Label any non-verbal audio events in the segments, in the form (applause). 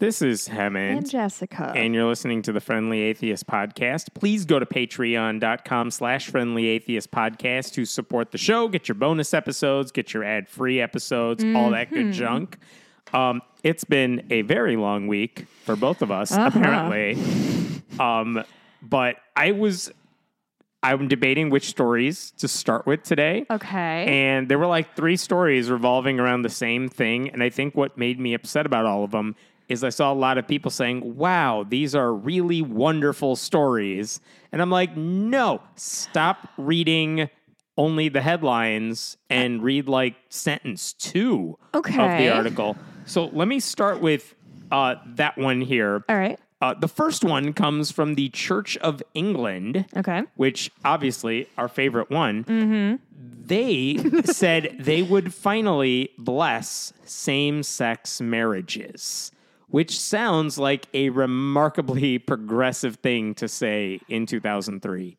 This is Hemant. And Jessica. And you're listening to the Friendly Atheist Podcast. Please go to patreon.com slash friendly atheist podcast to support the show, get your bonus episodes, get your ad free episodes, all that good junk. Um, it's been a very long week for both of us, apparently. Um, but I was I'm debating which stories to start with today. okay. And there were like three stories revolving around the same thing. And I think what made me upset about all of them is I saw a lot of people saying, wow, these are really wonderful stories. And I'm like, no, stop reading only the headlines and read like sentence two of the article. So let me start with uh, that one here. All right. Uh, the first one comes from the Church of England Okay. which obviously our favorite one, they (laughs) said they would finally bless same sex marriages, which sounds like a remarkably (laughs) progressive thing to say in 2003.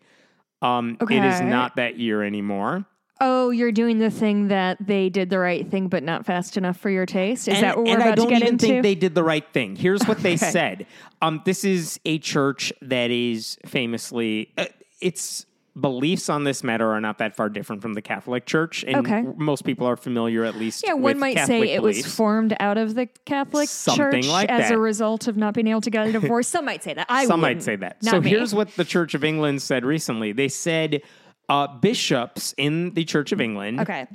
Um, It is not that year anymore. Oh, you're doing the thing that they did the right thing, but not fast enough for your taste. Is and, that what we're and about I don't to get even into? think they did the right thing. Here's what they (laughs) said. Um, this is a church that is famously uh, its beliefs on this matter are not that far different from the Catholic Church, and Okay. most people are familiar at least. With the Catholics. Yeah, one might Catholic say it was formed out of the Catholic Something Church like as that. a result of not being able to get a (laughs) divorce. Some might say that. I Some might say that. So me. here's what the Church of England said recently. They said uh, bishops in the Church of England Okay.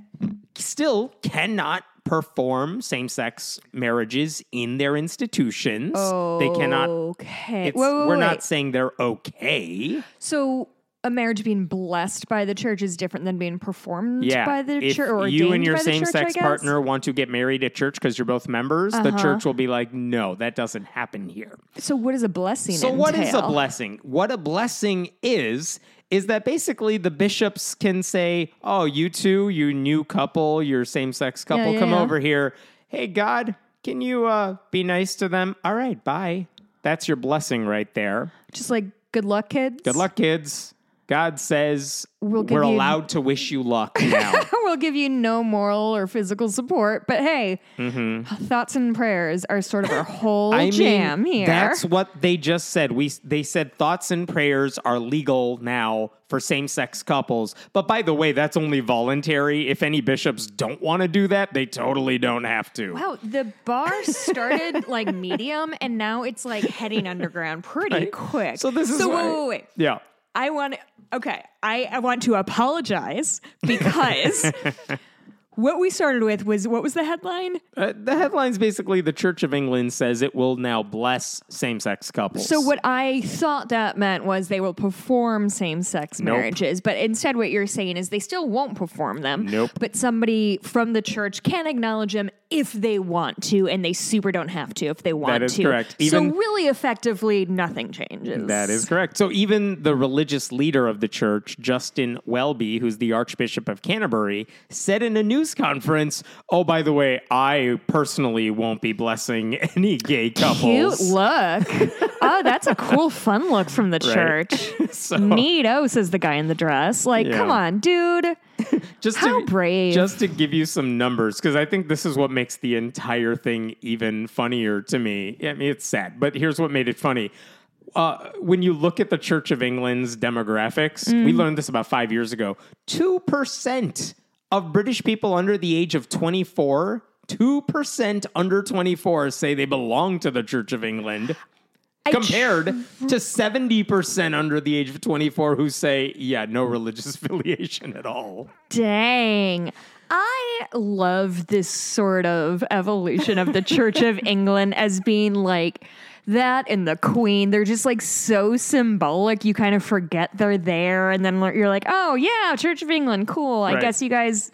still cannot perform same-sex marriages in their institutions. They cannot. Okay. It's, Wait, wait, we're wait. not saying they're okay. So a marriage being blessed by the church is different than being performed Yeah. by the if church or you and your by the church, same-sex partner want to get married at church because you're both members, the Uh-huh. church will be like, no, that doesn't happen here. So what is a blessing? So what is a blessing? What a blessing is is that basically the bishops can say, "Oh, you two, you new couple, your same-sex couple, yeah, come yeah. over here. Hey, God, can you uh, be nice to them? All right, bye. That's your blessing right there. Just like good luck, kids. Good luck, kids. God says we'll we're allowed to wish you luck (laughs) now. we'll give you no moral or physical support, but hey, thoughts and prayers are sort of our (laughs) whole Mm-hmm. I jam mean, here. that's what they just said. We they said thoughts and prayers are legal now for same-sex couples. But by the way, that's only voluntary. If any bishops don't want to do that, they totally don't have to. Wow, the bar started (laughs) like medium and now it's like heading underground pretty Right. quick. So this is so why- wait, wait, wait. Yeah. I want okay. I, I want to apologize because (laughs) what we started with was what was the headline? Uh, the headline's basically the Church of England says it will now bless same-sex couples. So what I thought that meant was they will perform same-sex Nope. marriages, but instead what you're saying is they still won't perform them. Nope. But somebody from the church can acknowledge them if they want to, and they super don't have to if they want is to. correct. so really, effectively, nothing changes. That is correct. So even the religious leader of the church, Justin Welby, who's the Archbishop of Canterbury, said in a news conference, "Oh, by the way, I personally won't be blessing (laughs) any gay couples." Cute look. oh, (laughs) that's a cool, fun look from the Right. church. (laughs) So- Neato, says the guy in the dress. Like, Yeah. come on, dude. (laughs) just How to, brave. Just to give you some numbers, because I think this is what makes the entire thing even funnier to me. I mean, it's sad, but here's what made it funny. Uh, when you look at the Church of England's demographics, we Mm. learned this about five years ago. Two percent of British people under the age of 24, two percent under 24 say they belong to the Church of England. Compared mm-hmm. to 70% under the age of 24 who say, yeah, no religious (laughs) affiliation at all. Dang. I love this sort of evolution of the Church of (laughs) England as being like that and the Queen. They're just like so symbolic. You kind of forget they're there. And then you're like, oh, yeah, Church of England, cool. I Right. guess you guys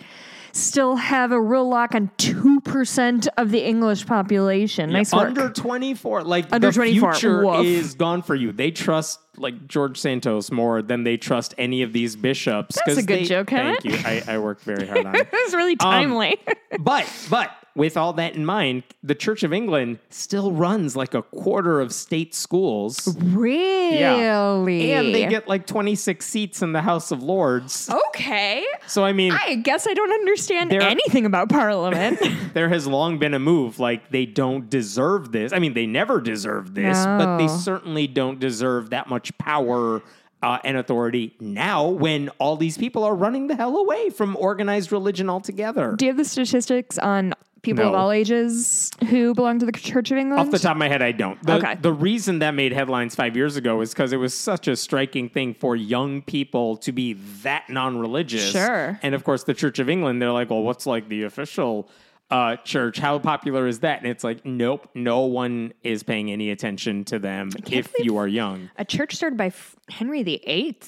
still have a real lock on 2% of the English population. Nice work. Under 24. Like Under the 24, future woof. is gone for you. They trust like George Santos more than they trust any of these bishops. That's a good they- joke, Thank Hemant. you. I, I worked very hard on it. (laughs) It was really um, timely. (laughs) but but with all that in mind, the Church of England still runs like a quarter of state schools. really? Yeah. And they get like 26 seats in the House of Lords. Okay. So I mean, I guess I don't understand They're- anything about Parliament. (laughs) (laughs) there has long been a move like they don't deserve this. I mean, they never deserved this, but they certainly don't deserve that much power uh, and authority now when all these people are running the hell away from organized religion altogether. Do you have the statistics on people of all ages who belong to the Church of England? Off the top of my head, I don't. The, Okay. the reason that made headlines five years ago is because it was such a striking thing for young people to be that non religious. Sure. And of course, the Church of England, they're like, well, what's like the official uh, church? How popular is that? And it's like, nope, no one is paying any attention to them if you are young. a church started by F- Henry VIII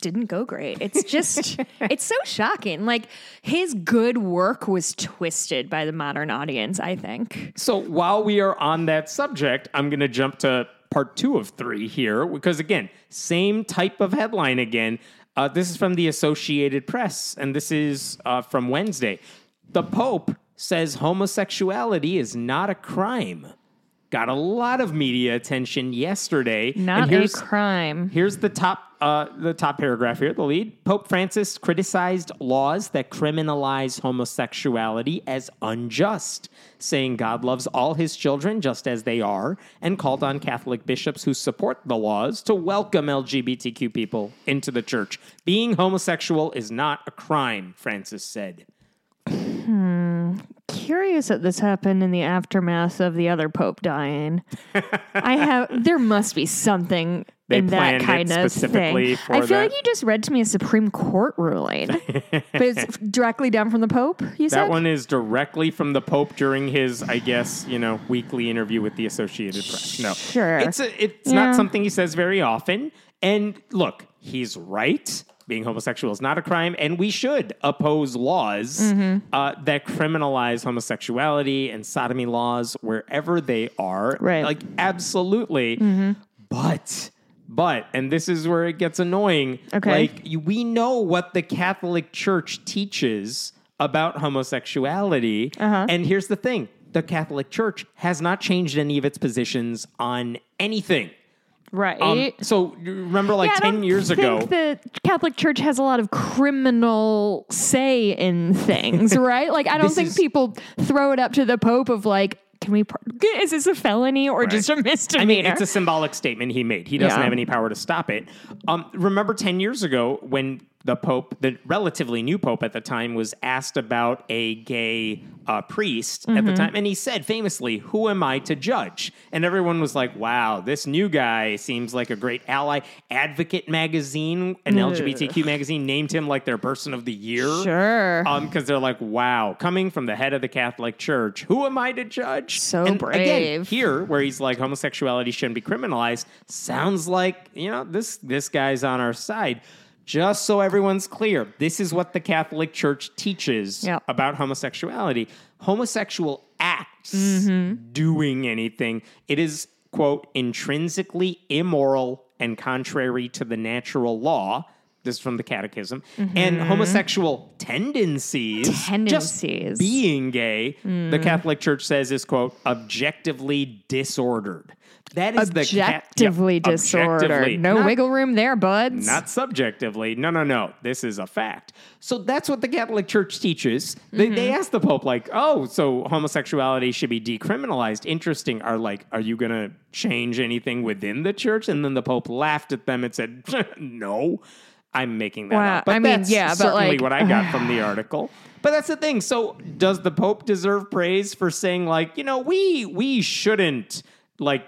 didn't go great. It's just, (laughs) it's so shocking. Like his good work was twisted by the modern audience, I think. So while we are on that subject, I'm going to jump to part two of three here because, again, same type of headline again. Uh, this is from the Associated Press, and this is uh, from Wednesday. The Pope says homosexuality is not a crime. Got a lot of media attention yesterday. and Not a here's- crime. Here's the top uh, the top paragraph here, the lead. Pope Francis criticized laws that criminalize homosexuality as unjust, saying God loves all his children just as they are, and called on Catholic bishops who support the laws to welcome LGBTQ people into the church. Being homosexual is not a crime, Francis said. Hmm. Curious that this happened in the aftermath of the other pope dying. I have (laughs) there must be something They in planned that it kind of specifically thing. for I feel that. like you just read to me a Supreme Court ruling, (laughs) but it's directly down from the Pope. You said That one is directly from the Pope during his, I guess, you know, weekly interview with the Associated Press. No, Sure. it's a, it's Yeah. not something he says very often. And look, he's right. Being homosexual is not a crime, and we should oppose laws Mm-hmm. uh, that criminalize homosexuality and sodomy laws wherever they are. Right. Mm-hmm. Like absolutely, but. But, and this is where it gets annoying. Okay. Like, you- we know what the Catholic Church teaches about homosexuality. Uh-huh. And here's the thing the Catholic Church has not changed any of its positions on anything. Right. Um, so, you remember, like Yeah, I 10 don't years think ago, the Catholic Church has a lot of criminal say in things, (laughs) right? Like, I don't think is- people throw it up to the Pope of like, can we? par- Is this a felony or just a misdemeanor? I mean, it's a symbolic statement he made. He doesn't Yeah. have any power to stop it. Um, remember 10 years ago when the Pope, the relatively new Pope at the time, was asked about a gay uh, priest at Mm-hmm. the time, and he said famously, Who am I to judge? And everyone was like, Wow, this new guy seems like a great ally. Advocate magazine, an LGBTQ magazine, named him like their person of the year. sure. Um, because they're like, wow, coming from the head of the Catholic Church, who am I to judge? So and Again, brave. here, where he's like, homosexuality shouldn't be criminalized, sounds like you know this this guy's on our side. Just so everyone's clear, this is what the Catholic Church teaches Yep. about homosexuality. Homosexual acts Mm-hmm. doing anything, it is quote intrinsically immoral and contrary to the natural law. This is from the Catechism. And homosexual tendencies, just Mm-hmm. Tendencies. being gay, the Mm. Catholic Church says is quote objectively disordered. That is the ca- objectively yeah, disordered. objectively. No Not- wiggle room there, buds. Not subjectively. No, no, no. This is a fact. So that's what the Catholic Church teaches. They, Mm-hmm. they asked the Pope, like, oh, so homosexuality should be decriminalized. Interesting. Are like, are you going to change anything within the church? And then the Pope laughed at them and said, (laughs) no. I'm making that Wow. up. But I mean, that's yeah, certainly like- what I got from the (sighs) article. But that's the thing. So does the Pope deserve praise for saying, like, you know, we we shouldn't like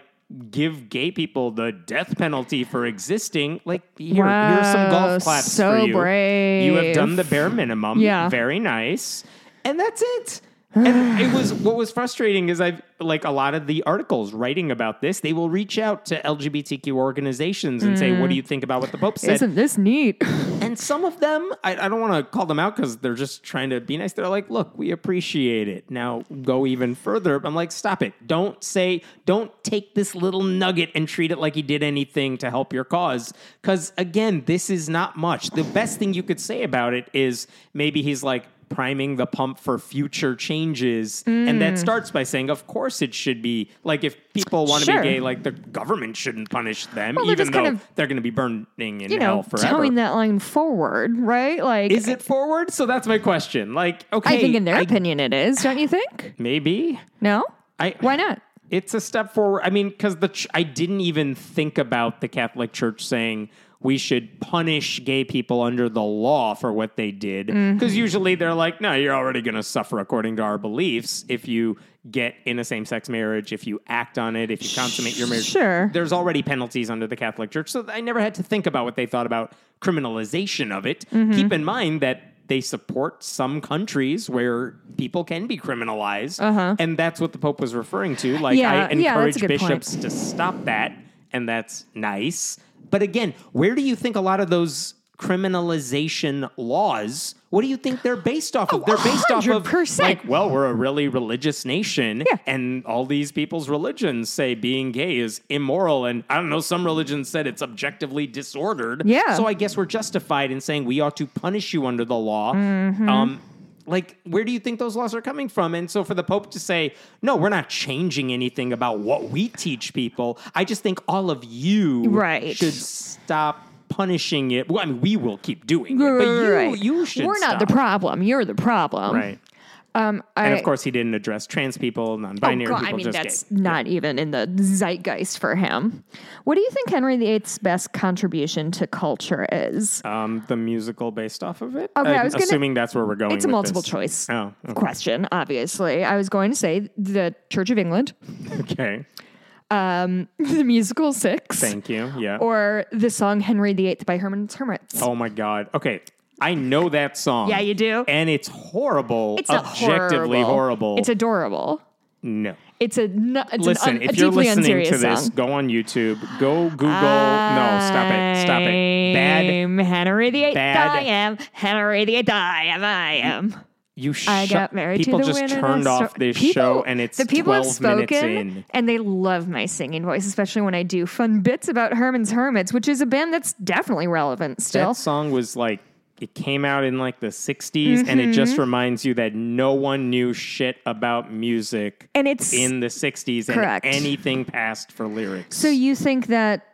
give gay people the death penalty for existing? Like, here, here's some golf claps so for you. You have done the bare minimum. Yeah. Very nice. And that's it. And (sighs) it was what was frustrating is I've like a lot of the articles writing about this, they will reach out to LGBTQ organizations and say, What do mm. you think about what the Pope said? Isn't this neat? (laughs) And some of them, I, I don't want to call them out because they're just trying to be nice. They're like, look, we appreciate it. Now go even further. I'm like, stop it. Don't say, don't take this little nugget and treat it like you did anything to help your cause. Because again, this is not much. The best thing you could say about it is maybe he's like, priming the pump for future changes. And that mm. starts by saying, of course, it should be like if people want to Sure. be gay, like the government shouldn't punish them, Well, even though kind of, they're going to be burning in You hell know, forever. toeing that line forward, right? Like, Is it forward? So that's my question. Like, okay, I think in their I- opinion it is. Don't you think? maybe No. I Why not? it's a step forward. I mean, because the ch- I didn't even think about the Catholic Church saying we should punish gay people under the law for what they did. Because Mm-hmm. usually they're like, no, you're already going to suffer according to our beliefs if you get in a same sex marriage, if you act on it, if you consummate your marriage. Sure. There's already penalties under the Catholic Church. So I never had to think about what they thought about criminalization of it. Mm-hmm. Keep in mind that they support some countries where people can be criminalized. And that's what the Pope was referring to. Like, Uh-huh. Yeah, I encourage a good point. bishops to stop that. And that's nice. But again, where do you think a lot of those criminalization laws, what do you think they're based off of? Oh, they're based off of 100%. like, well, we're a really religious nation, Yeah. and all these people's religions say being gay is immoral, and I don't know, some religions said it's objectively disordered. Yeah. So I guess we're justified in saying we ought to punish you under the law. Mm-hmm. Um, like, where do you think those laws are coming from? And so for the Pope to say, no, we're not changing anything about what we teach people, I just think all of you Right. should stop punishing it. Well, I mean, we will keep doing it, but you, right. you should We're not stop. the problem. You're the problem. Right. Um, I, And of course, he didn't address trans people, non-binary oh God, people, I mean, just that's gay. not even in the zeitgeist for him. What do you think Henry VIII's best contribution to culture is? Um, the musical based off of it. Okay, I I'm was gonna- assuming that's where we're going. It's a with multiple this. choice Oh, okay. question, obviously. I was going to say the Church of England, okay. (laughs) the musical Six, Thank you. Yeah. or the song Henry VIII by Herman's Hermits. oh my God. Okay. I know that song. Yeah, you do? And it's horrible. It's objectively horrible. horrible. It's adorable. no. It's a it's Listen, an un- if you're listening to this, song. go on YouTube. Go Google. no, stop it. Stop it. Bad. I'm Henry VIII. Bad- I am Henry VIII. I am. I am. You I shut- got married People to the just turned off this People- show, and it's the people have 12 minutes spoken, in. and they love my singing voice, especially when I do fun bits about Herman's Hermits, which is a band that's definitely relevant still. That song was like it came out in like the 60s and it just Mm-hmm. reminds you that no one knew shit about music and it's in the 60s Correct. and anything passed for lyrics. so you think that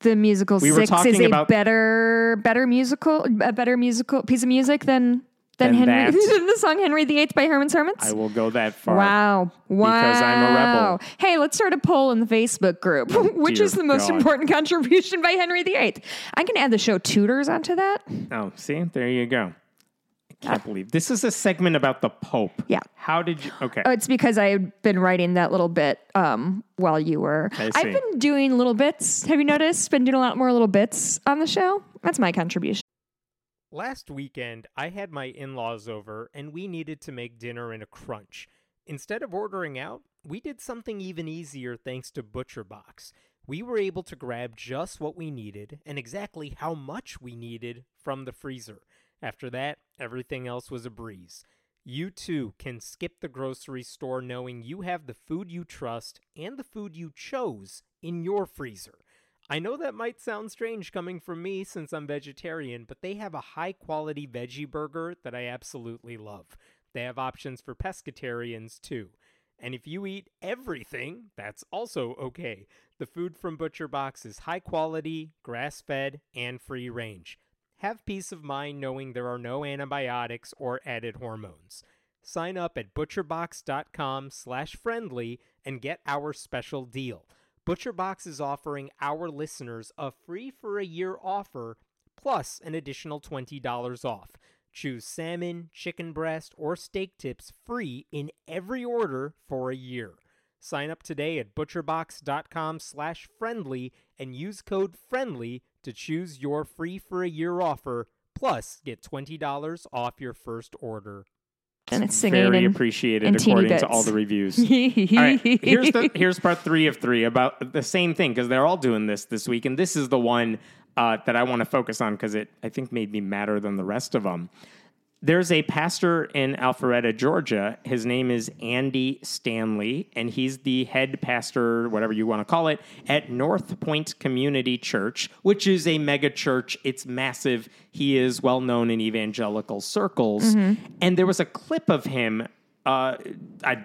the musical We Six is a better, better musical, a better musical piece of music than than Than Henry (laughs) the song Henry VIII by Herman's Hermits. I will go that far. Wow. Wow. Because I'm a rebel. Hey, let's start a poll in the Facebook group. (laughs) Which is the most God. important (laughs) contribution by Henry VIII? I can add the show Tudors onto that. Oh, see? There you go. I can't believe this is a segment about the Pope. Yeah. How did you Okay. Oh, it's because I've been writing that little bit um, while you were. I I've been doing little bits. Have you noticed? Been doing a lot more little bits on the show. That's my contribution. Last weekend, I had my in laws over and we needed to make dinner in a crunch. Instead of ordering out, we did something even easier thanks to ButcherBox. We were able to grab just what we needed and exactly how much we needed from the freezer. After that, everything else was a breeze. You too can skip the grocery store knowing you have the food you trust and the food you chose in your freezer. I know that might sound strange coming from me since I'm vegetarian, but they have a high quality veggie burger that I absolutely love. They have options for pescatarians too. And if you eat everything, that's also okay. The food from ButcherBox is high quality, grass fed, and free range. Have peace of mind knowing there are no antibiotics or added hormones. Sign up at butcherbox.com slash friendly and get our special deal. ButcherBox is offering our listeners a free for a year offer plus an additional $20 off. Choose salmon, chicken breast, or steak tips free in every order for a year. Sign up today at butcherbox.com slash friendly and use code FRIENDLY to choose your free for a year offer, plus get $20 off your first order. And it's singing Very and- appreciated and according to all the reviews. (laughs) all right, here's the (laughs) here's part three of three about the same thing because they're all doing this this week, and this is the one uh, that I want to focus on because it, I think, made me madder than the rest of them. There's a pastor in Alpharetta, Georgia. His name is Andy Stanley, and he's the head pastor, whatever you want to call it, at North Point Community Church, which is a mega church. It's massive. He is well known in evangelical circles. Mm-hmm. And there was a clip of him. Uh, I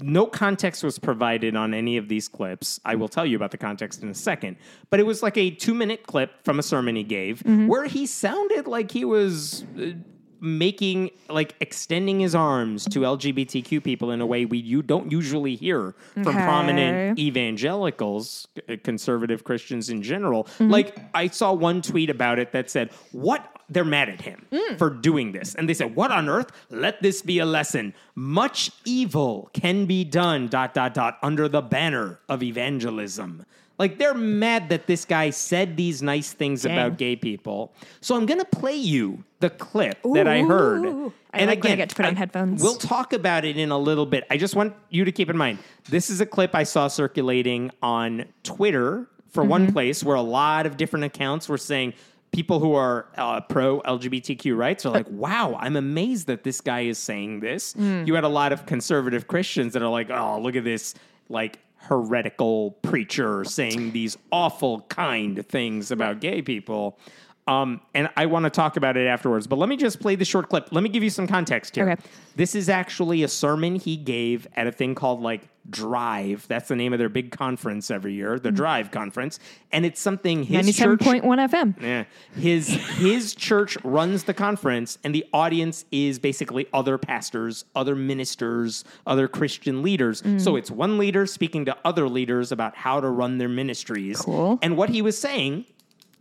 no context was provided on any of these clips. I will tell you about the context in a second. But it was like a two minute clip from a sermon he gave mm-hmm. where he sounded like he was. Uh, Making like extending his arms to LGBTQ people in a way we you don't usually hear from Okay. prominent evangelicals, conservative Christians in general. Mm-hmm. Like I saw one tweet about it that said, "What they're mad at him mm. for doing this." And they said, "What on earth? Let this be a lesson. Much evil can be done dot dot dot under the banner of evangelism." Like they're mad that this guy said these nice things Dang. about gay people. So I'm going to play you the clip that I heard. Ooh. I like when I get to put on headphones. We'll talk about it in a little bit. I just want you to keep in mind this is a clip I saw circulating on Twitter for Mm-hmm. one place where a lot of different accounts were saying people who are uh, pro LGBTQ rights are like, wow, I'm amazed that this guy is saying this. Mm. You had a lot of conservative Christians that are like, oh, look at this, like, heretical preacher saying these awful kind things about gay people. Um, and I want to talk about it afterwards, but let me just play the short clip. Let me give you some context here. Okay. This is actually a sermon he gave at a thing called like Drive. That's the name of their big conference every year, the Drive Conference. And it's something his Ninety-seven church point one FM. yeah. His his church runs the conference, and the audience is basically other pastors, other ministers, other Christian leaders. Mm. So it's one leader speaking to other leaders about how to run their ministries. Cool. And what he was saying,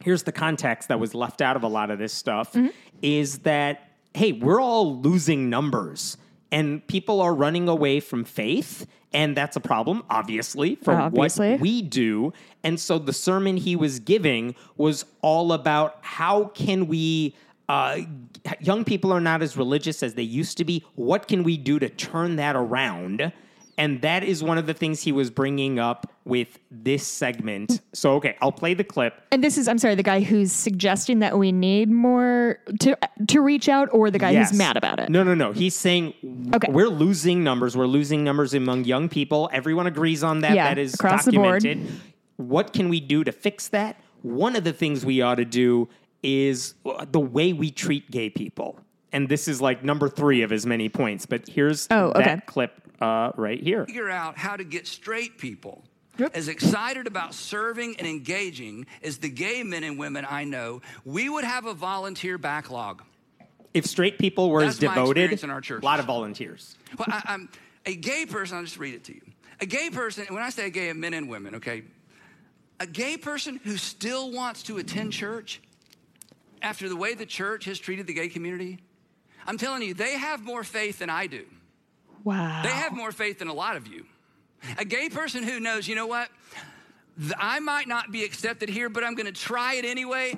here's the context that was left out of a lot of this stuff, Mm-hmm. is that hey, we're all losing numbers. And people are running away from faith, and that's a problem, obviously, for Obviously. what we do. And so the sermon he was giving was all about how can we. Uh, young people are not as religious as they used to be. What can we do to turn that around? And that is one of the things he was bringing up with this segment. So, okay, I'll play the clip. And this is, I'm sorry, the guy who's suggesting that we need more to to reach out, or the guy Yes. who's mad about it. No, no, no. He's saying Okay. we're losing numbers. We're losing numbers among young people. Everyone agrees on that. Yeah, that is across the board. documented. What can we do to fix that? One of the things we ought to do is the way we treat gay people. And this is like number three of his many points. But here's Oh, that okay. clip uh, right here. figure out how to get straight people Yep. as excited about serving and engaging as the gay men and women I know, we would have a volunteer backlog. If straight people were as That's my devoted, experience in our church. a lot of volunteers. Well, I, I'm a gay person. I'll just read it to you. A gay person, when I say gay, men and women, okay? A gay person who still wants to attend church after the way the church has treated the gay community, I'm telling you, they have more faith than I do. Wow. They have more faith than a lot of you. A gay person who knows, you know what? I might not be accepted here, but I'm going to try it anyway.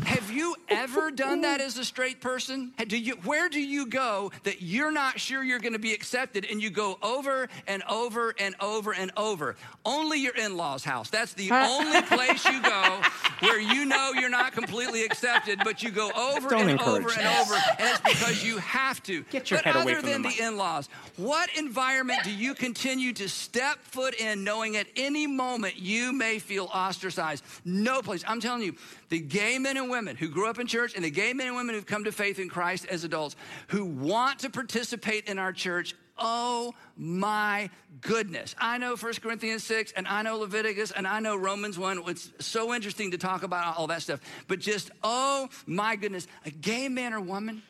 Wh- Have you ever done that as a straight person? Do you, where do you go that you're not sure you're going to be accepted and you go over and over and over and over? Only your in law's house. That's the (laughs) only place you go where you know you're not completely accepted, but you go over Don't and encourage over and over, and it's because you have to. Get your but head other away from the than mic. the in-laws, what environment do you continue to step foot in knowing at any moment you may feel ostracized? No place. I'm telling you, the gay men and women who grew up in church and the gay men and women who've come to faith in Christ as adults who want to participate in our church, oh my goodness. I know 1 Corinthians 6 and I know Leviticus and I know Romans 1. It's so interesting to talk about all that stuff. But just, oh my goodness, a gay man or woman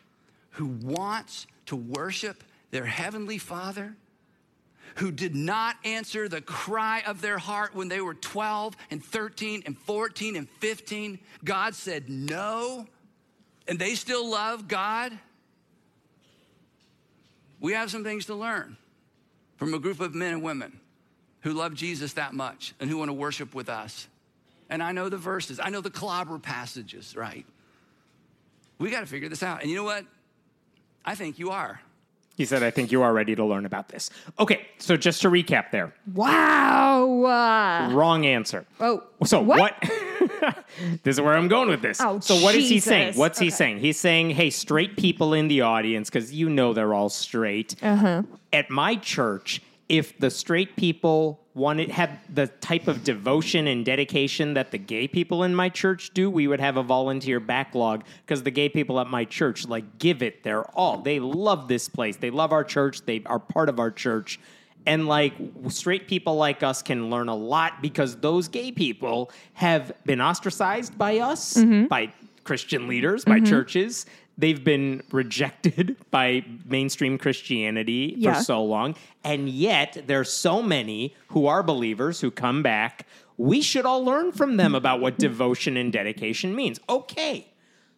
who wants to worship their heavenly Father, who did not answer the cry of their heart when they were 12 and 13 and 14 and 15. God said no, and they still love God. We have some things to learn from a group of men and women who love Jesus that much and who want to worship with us. And I know the verses, I know the clobber passages, right? We got to figure this out. And you know what? I think you are. He said, I think you are ready to learn about this. Okay, so just to recap there wow. Uh, wrong answer. oh. So what? What? (laughs) this is where I'm going with this. Oh, so what is he saying? What's he Okay. saying? He's saying, hey, straight people in the audience, because you know they're all straight. Uh-huh. At my church, if the straight people wanted had the type of devotion and dedication that the gay people in my church do, we would have a volunteer backlog because the gay people at my church like give it their all. They love this place. They love our church. They are part of our church. And like straight people like us can learn a lot because those gay people have been ostracized by us, Mm-hmm. by Christian leaders, by churches. They've been rejected (laughs) by mainstream Christianity Yeah. for so long. And yet there's so many who are believers who come back. We should all learn from them about what devotion and dedication means. Okay.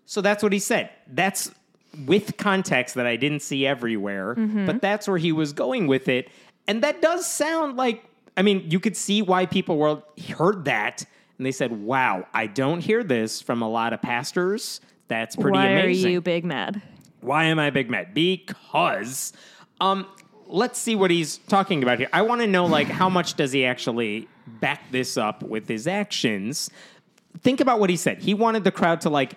So that's what he said. That's with context that I didn't see everywhere, mm-hmm. but that's where he was going with it. And that does sound like I mean, you could see why people were heard that and they said, "Wow, I don't hear this from a lot of pastors." That's pretty Why amazing. Why are you big mad? Why am I big mad? Because um let's see what he's talking about here. I want to know like how much does he actually back this up with his actions? Think about what he said. He wanted the crowd to like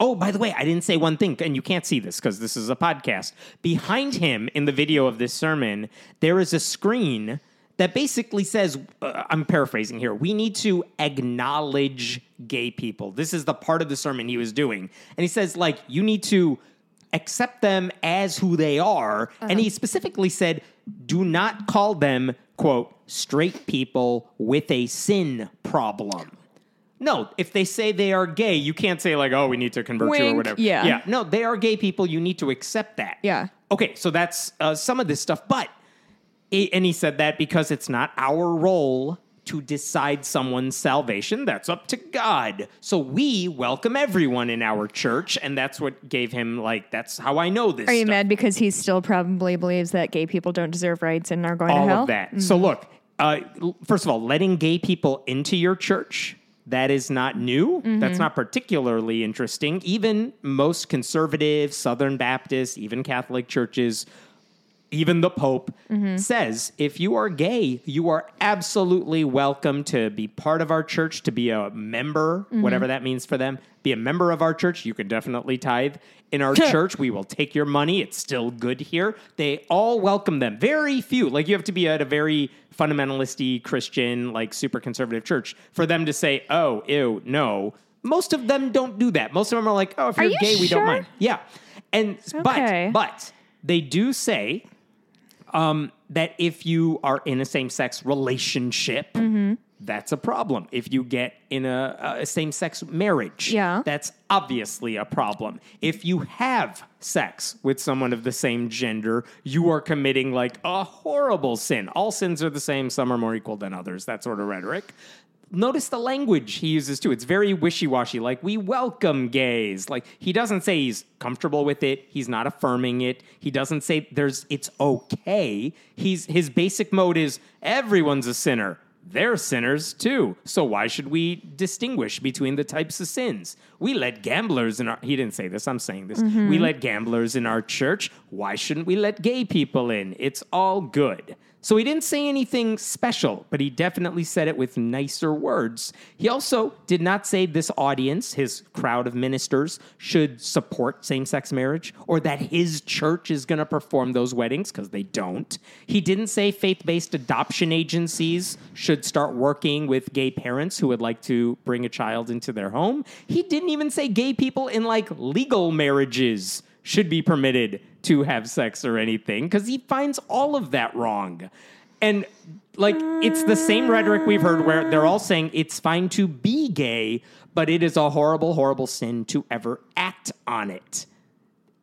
Oh, by the way, I didn't say one thing, and you can't see this because this is a podcast. Behind him in the video of this sermon, there is a screen that basically says, uh, I'm paraphrasing here, we need to acknowledge gay people. This is the part of the sermon he was doing. And he says, like, you need to accept them as who they are. And he specifically said, do not call them, quote, straight people with a sin problem. No, if they say they are gay, you can't say, like, oh, we need to convert you or whatever. yeah. Yeah. No, they are gay people. You need to accept that. Yeah. Okay, so that's uh, some of this stuff. But, and he said that because it's not our role to decide someone's salvation. That's up to God. So we welcome everyone in our church, and that's what gave him like. That's how I know this. Are you stuff. mad because he still probably believes that gay people don't deserve rights and are going all to hell? All of that. So look, uh, first of all, letting gay people into your church. That is not new. That's not particularly interesting. Even most conservative, Southern Baptist, even Catholic churches, even the Pope says if you are gay, you are absolutely welcome to be part of our church, to be a member, whatever that means for them. Be a member of our church. You can definitely tithe in our (laughs) church. We will take your money. It's still good here. They all welcome them. Very few, like you have to be at a very fundamentalisty Christian, like super conservative church for them to say, oh, ew, no. Most of them don't do that. Most of them are like, oh, if you're you gay, we don't mind. Yeah. And Okay. but but they do say um, that if you are in a same sex relationship, Mm-hmm. that's a problem. If you get in a, a same sex marriage, Yeah. that's obviously a problem. If you have sex with someone of the same gender, you are committing like a horrible sin. All sins are the same, some are more equal than others, that sort of rhetoric. Notice the language he uses too. It's very wishy washy. Like, we welcome gays. Like, he doesn't say he's comfortable with it. He's not affirming it. He doesn't say there's it's okay. He's his basic mode is everyone's a sinner. They're sinners too. So why should we distinguish between the types of sins? We let gamblers in our he didn't say this, I'm saying this. Mm-hmm. We let gamblers in our church. Why shouldn't we let gay people in? It's all good. So he didn't say anything special, but he definitely said it with nicer words. He also did not say this audience, his crowd of ministers, should support same sex marriage or that his church is going to perform those weddings because they don't. He didn't say faith based adoption agencies should start working with gay parents who would like to bring a child into their home. He didn't even say gay people in like legal marriages should be permitted to have sex or anything because he finds all of that wrong. And like it's the same rhetoric we've heard where they're all saying it's fine to be gay, but it is a horrible, horrible sin to ever act on it.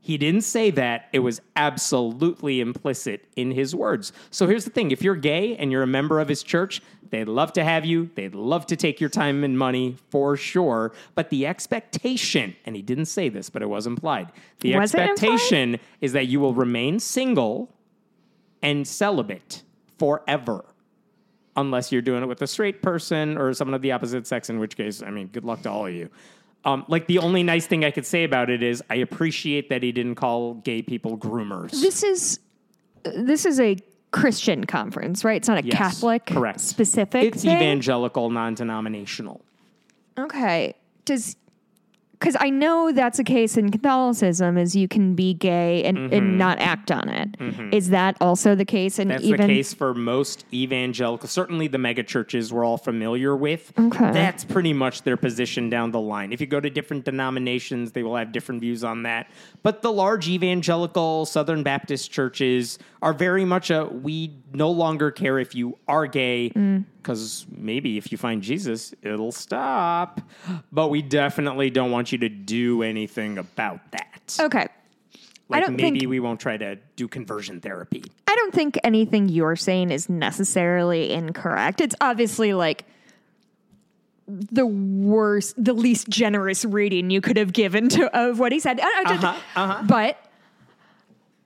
He didn't say that. It was absolutely implicit in his words. So here's the thing if you're gay and you're a member of his church, they'd love to have you. They'd love to take your time and money for sure. But the expectation, and he didn't say this, but it was implied the Was it implied? expectation is that you will remain single and celibate forever. Unless you're doing it with a straight person or someone of the opposite sex, in which case, I mean, good luck to all of you. Um, like the only nice thing I could say about it is I appreciate that he didn't call gay people groomers. This is this is a Christian conference, right? It's not a Yes, Catholic correct. specific. It's thing? evangelical, non-denominational. Okay. Does because I know that's a case in Catholicism is you can be gay and, and not act on it. Is that also the case? And That's even the case for most evangelical. Certainly, the mega churches we're all familiar with. Okay. That's pretty much their position down the line. If you go to different denominations, they will have different views on that. But the large evangelical Southern Baptist churches are very much a we no longer care if you are gay, Mm. Because maybe if you find Jesus, it'll stop. But we definitely don't want you to do anything about that. okay. Like don't maybe think- we won't try to do conversion therapy. I don't think anything you're saying is necessarily incorrect. It's obviously like the worst, the least generous reading you could have given to of what he said. I- I Uh-huh, uh-huh. But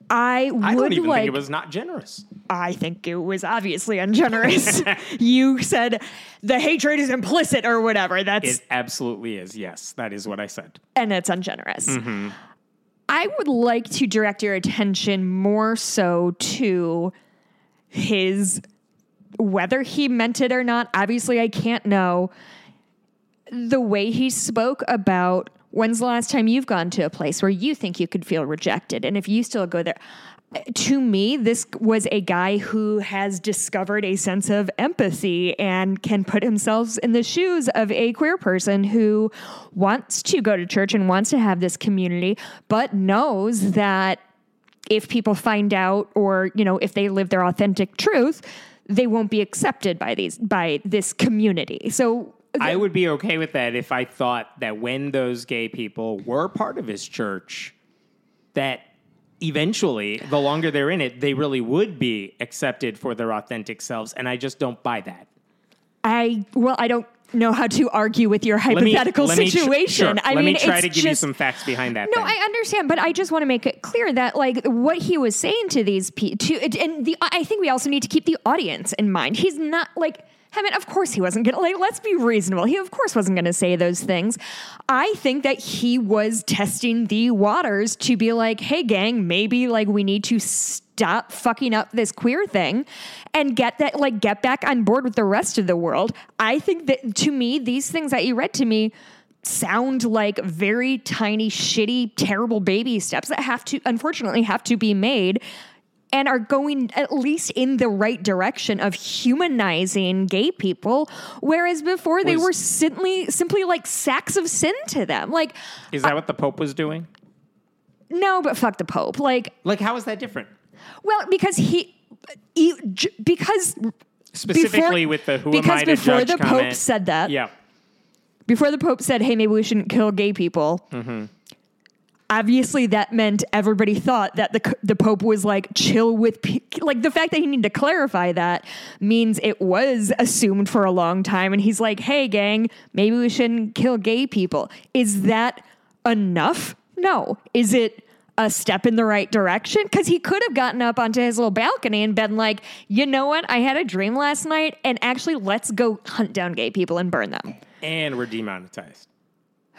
I would I don't even like. think it was not generous. I think it was obviously ungenerous. (laughs) you said the hatred is implicit or whatever. That's It absolutely is. Yes, that is what I said. and it's ungenerous. Mm-hmm. I would like to direct your attention more so to his whether he meant it or not. Obviously, I can't know. The way he spoke about when's the last time you've gone to a place where you think you could feel rejected, and if you still go there. To me, this was a guy who has discovered a sense of empathy and can put himself in the shoes of a queer person who wants to go to church and wants to have this community, but knows that if people find out or you know if they live their authentic truth they won't be accepted by these by this community. So I would be okay with that if I thought that when those gay people were part of his church, that eventually, the longer they're in it, they really would be accepted for their authentic selves. And I just don't buy that. i well i don't know how to argue with your Let me- hypothetical let me tr- situation sure. i let mean me try to give just, you some facts behind that. no, then. I understand, but I just want to make it clear that like what he was saying to these people, to and the I think we also need to keep the audience in mind. He's not like. I mean, of course he wasn't gonna like. Let's be reasonable. He of course wasn't gonna say those things. I think that he was testing the waters to be like, "Hey, gang, maybe like we need to stop fucking up this queer thing and get that like get back on board with the rest of the world." I think that to me, these things that you read to me sound like very tiny, shitty, terrible baby steps that have to, unfortunately, have to be made and are going at least in the right direction of humanizing gay people, whereas before they Was- were simply simply like sacks of sin to them. Like, Is that uh, what the Pope was doing? no, but fuck the Pope. Like, Like, how is that different? well, because he, he because Specifically before- with the who because am I to before the Pope said that, Yeah. before the Pope said, "Hey, maybe we shouldn't kill gay people." Mm-hmm. Obviously, that meant everybody thought that the the Pope was like chill with pe- like the fact that he needed to clarify that means it was assumed for a long time, and he's like, "Hey, gang, maybe we shouldn't kill gay people." Is that enough? No. Is it? A step in the right direction because he could have gotten up onto his little balcony and been like, you know what? I had a dream last night, and actually, let's go hunt down gay people and burn them And we're demonetized.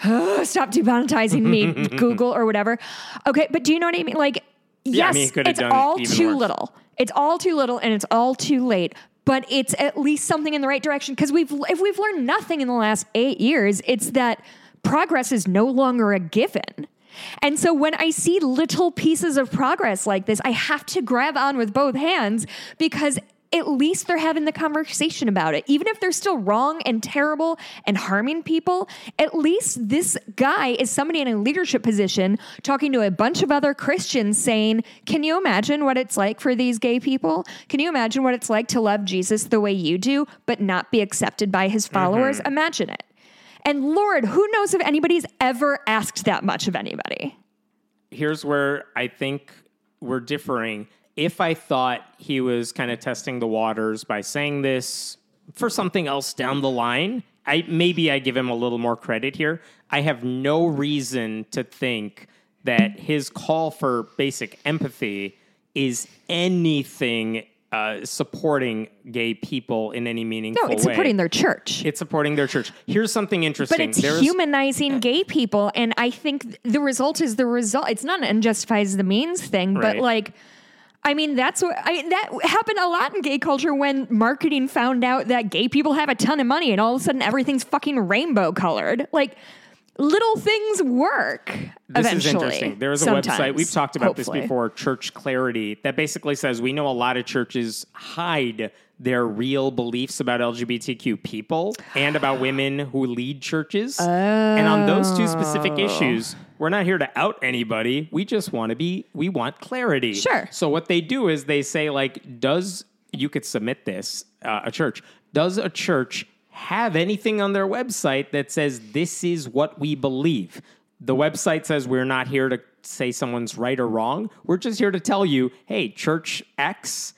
Stop demonetizing me, (laughs) Google or whatever. Okay, but do you know what I mean? Like, Yeah, I yes, mean, he could have it's all too worse. little. It's all too little, and it's all too late. But it's at least something in the right direction because we've if we've learned nothing in the last eight years, it's that progress is no longer a given. And so when I see little pieces of progress like this, I have to grab on with both hands because at least they're having the conversation about it. Even if they're still wrong and terrible and harming people, at least this guy is somebody in a leadership position talking to a bunch of other Christians saying, Can you imagine what it's like for these gay people? Can you imagine what it's like to love Jesus the way you do, but not be accepted by his followers? Mm-hmm. Imagine it. And Lord, who knows if anybody's ever asked that much of anybody? here's where I think we're differing. If I thought he was kind of testing the waters by saying this for something else down the line, I maybe I give him a little more credit here. I have no reason to think that his call for basic empathy is anything uh, supporting gay people in any meaningful way. No, it's way. supporting their church. It's supporting their church. Here's something interesting. but it's There's- humanizing gay people. And I think the result is the result. It's not an unjustifies the means thing, but like, I mean, that's what I mean, that happened a lot in gay culture when marketing found out that gay people have a ton of money and all of a sudden everything's fucking rainbow colored. Like little things work This eventually. is interesting. There is a sometimes, website, we've talked about hopefully. this before, Church Clarity, that basically says we know a lot of churches hide their real beliefs about LGBTQ people and about women who lead churches. And on those two specific Oh. issues, we're not here to out anybody. We just want to be, we want clarity. Sure. So what they do is they say, like, does, you could submit this, uh, a church, does a church have anything on their website that says this is what we believe? The website says we're not here to say someone's right or wrong. We're just here to tell you, hey, Church X,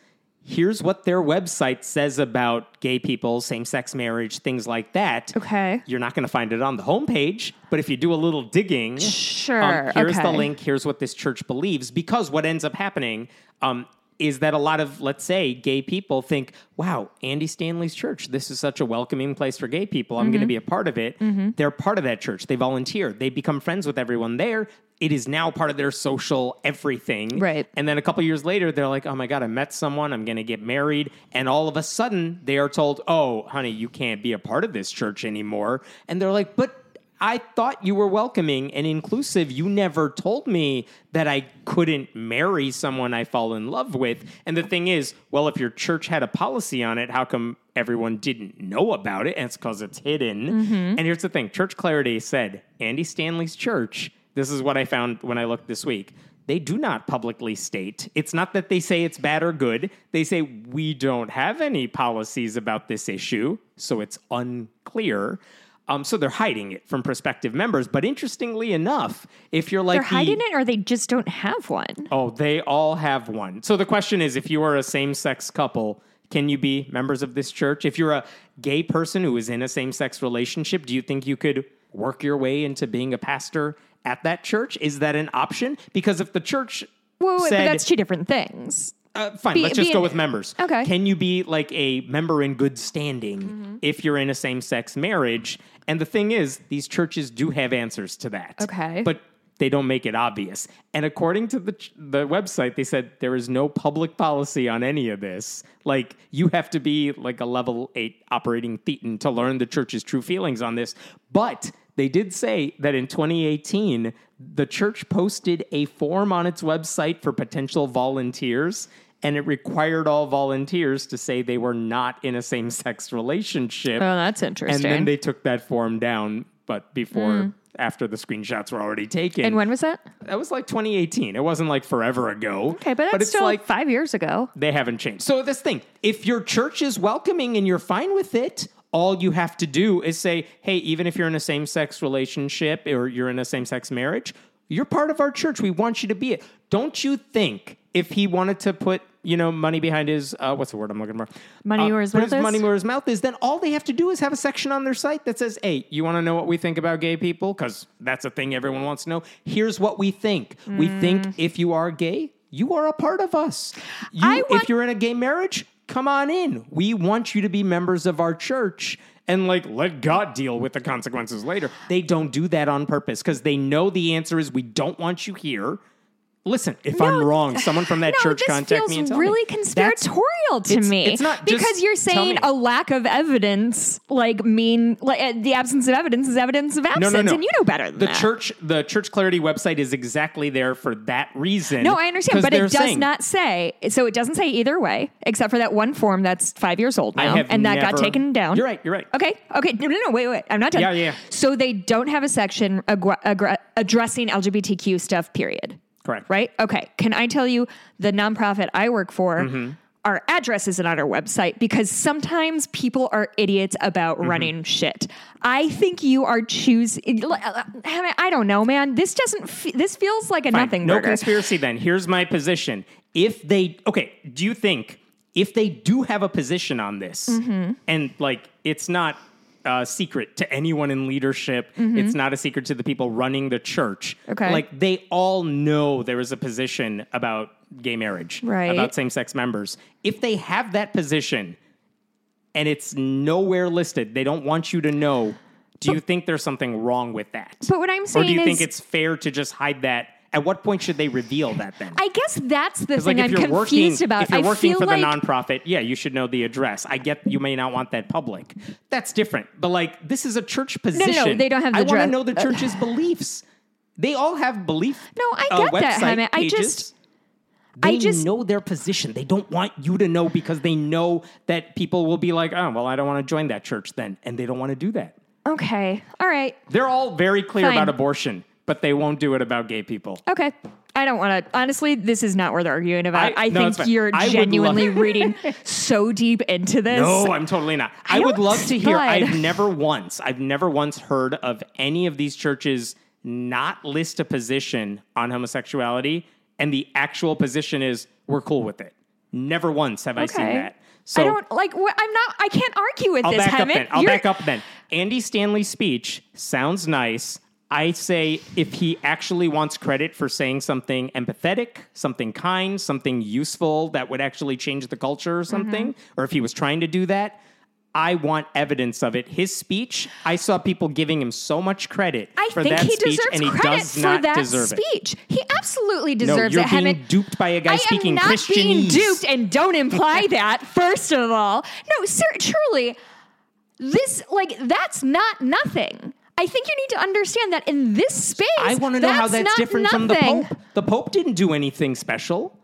here's what their website says about gay people, same sex marriage, things like that. Okay. You're not going to find it on the homepage, but if you do a little digging, um, Sure, here's the link, here's what this church believes. Because what ends up happening um, is that a lot of, let's say, gay people think, wow, Andy Stanley's church, this is such a welcoming place for gay people. I'm Mm-hmm. going to be a part of it. They're part of that church. They volunteer, they become friends with everyone there. It is now part of their social everything. Right. And then a couple years later, they're like, oh my God, I met someone. I'm going to get married. And all of a sudden, they are told, oh, honey, you can't be a part of this church anymore. And they're like, but I thought you were welcoming and inclusive. You never told me that I couldn't marry someone I fall in love with. And the thing is, well, if your church had a policy on it, how come everyone didn't know about it? And it's because it's hidden. Mm-hmm. And here's the thing Church Clarity said Andy Stanley's church, this is what I found when I looked this week. They do not publicly state. It's not that they say it's bad or good. They say we don't have any policies about this issue, so it's unclear. Um, so they're hiding it from prospective members. But interestingly enough, if you're like They're the- hiding it or they just don't have one. Oh, they all have one. So the question is if you are a same sex couple, can you be members of this church? If you're a gay person who is in a same sex relationship, do you think you could work your way into being a pastor at that church? Is that an option? Because if the church wait, said, but that's two different things. uh, fine, Be- let's just go an- with members. Okay. Can you be like a member in good standing Mm-hmm. if you're in a same sex marriage? And the thing is, these churches do have answers to that. Okay. But they don't make it obvious. And according to the ch- the website, they said there is no public policy on any of this. Like you have to be like a level 8 operating thetan to learn the church's true feelings on this. But they did say that in 2018, the church posted a form on its website for potential volunteers and it required all volunteers to say they were not in a same-sex relationship. Oh, that's interesting. and then they took that form down, but before after the screenshots were already taken. Mm. and when was that? That was like 2018. It wasn't like forever ago. Okay, but that's it's still like five years ago. they haven't changed. So this thing, if your church is welcoming and you're fine with it, all you have to do is say, "Hey, even if you're in a same-sex relationship or you're in a same-sex marriage, you're part of our church. We want you to be it." Don't you think if he wanted to put, you know, money behind his uh, what's the word I'm looking for? Money Uh, where his mouth is? money where his mouth is, then all they have to do is have a section on their site that says, "Hey, you want to know what we think about gay people? Because that's a thing everyone wants to know. Here's what we think. We Mm. think if you are gay, you are a part of us. You, want- if you're in a gay marriage, come on in. We want you to be members of our church." And like, let God deal with the consequences later. They don't do that on purpose because they know the answer is we don't want you here. Listen, if I'm wrong, someone from that (laughs) no, church contact me and tell really me. That's- conspiratorial to it's- me. it's not just because you're saying a lack of evidence, like mean, like uh, the absence of evidence is evidence of absence, No, no, no. and you know better than the that. church. The Church Clarity website is exactly there for that reason. No, I understand, but it does saying- not say. So it doesn't say either way, except for that one form that's five years old now, and that got taken down. You're right. You're right. Okay. Okay. No, no, no. Wait, wait. I'm not done. Yeah, yeah. So they don't have a section addressing LGBTQ stuff. Period. Correct. Right. Okay. Can I tell you the nonprofit I work for? Mm-hmm. Our address isn't on our website because sometimes people are idiots about Mm-hmm. running shit. I think you are choosing. I don't know, man. This doesn't. Fe- this feels like a Fine. nothing No burger. conspiracy. Then here's my position. If they okay, do you think if they do have a position on this, Mm-hmm. and like it's not a secret to anyone in leadership, it's not a secret to the people running the church. Mm-hmm. Okay. like they all know there is a position about gay marriage, Right. About same-sex members. If they have that position and it's nowhere listed, they don't want you to know. Do you think there's something wrong with that? But what I'm saying, or do you is, think it's fair to just hide that At what point should they reveal that then? I guess that's the thing like I'm if you're confused working, about. if you're I working for like the nonprofit, yeah, you should know the address. I get you may not want that public. That's different. But like this is a church position. no, position. they don't have the I want to know the church's beliefs. They all have belief. No, I uh, get that, website Jaime. I just- They I just- know their position. They don't want you to know because they know that people will be like, oh, well, I don't want to join that church then. And they don't want to do that. okay, all right, They're all very clear Fine. about abortion, but they won't do it about gay people. okay. I don't want to. Honestly, this is not worth arguing about. I- I, no, think you're I genuinely reading so deep into this. No, I'm totally not. I, I would love to hear. spud. I've never once, I've never once heard of any of these churches not list a position on homosexuality, and the actual position is we're cool with it. Never once have I seen that. So I don't like. wh- I'm not. I can't argue with I'll this. back up then. I'll back up then. Andy Stanley's speech sounds nice. I say if he actually wants credit for saying something empathetic, something kind, something useful that would actually change the culture or something, Mm-hmm. or if he was trying to do that, I want evidence of it. His speech, I saw people giving him so much credit I for think that he speech, deserves and he credit does for not that deserve it. speech. He absolutely deserves No, you're it. being duped by a guy I speaking am not Christianese. being duped, and don't imply (laughs) that. First of all, no, sir, truly, this like that's not nothing. I think you need to understand that in this space, I want to know how that's different from the nothing. Pope. The Pope didn't do anything special.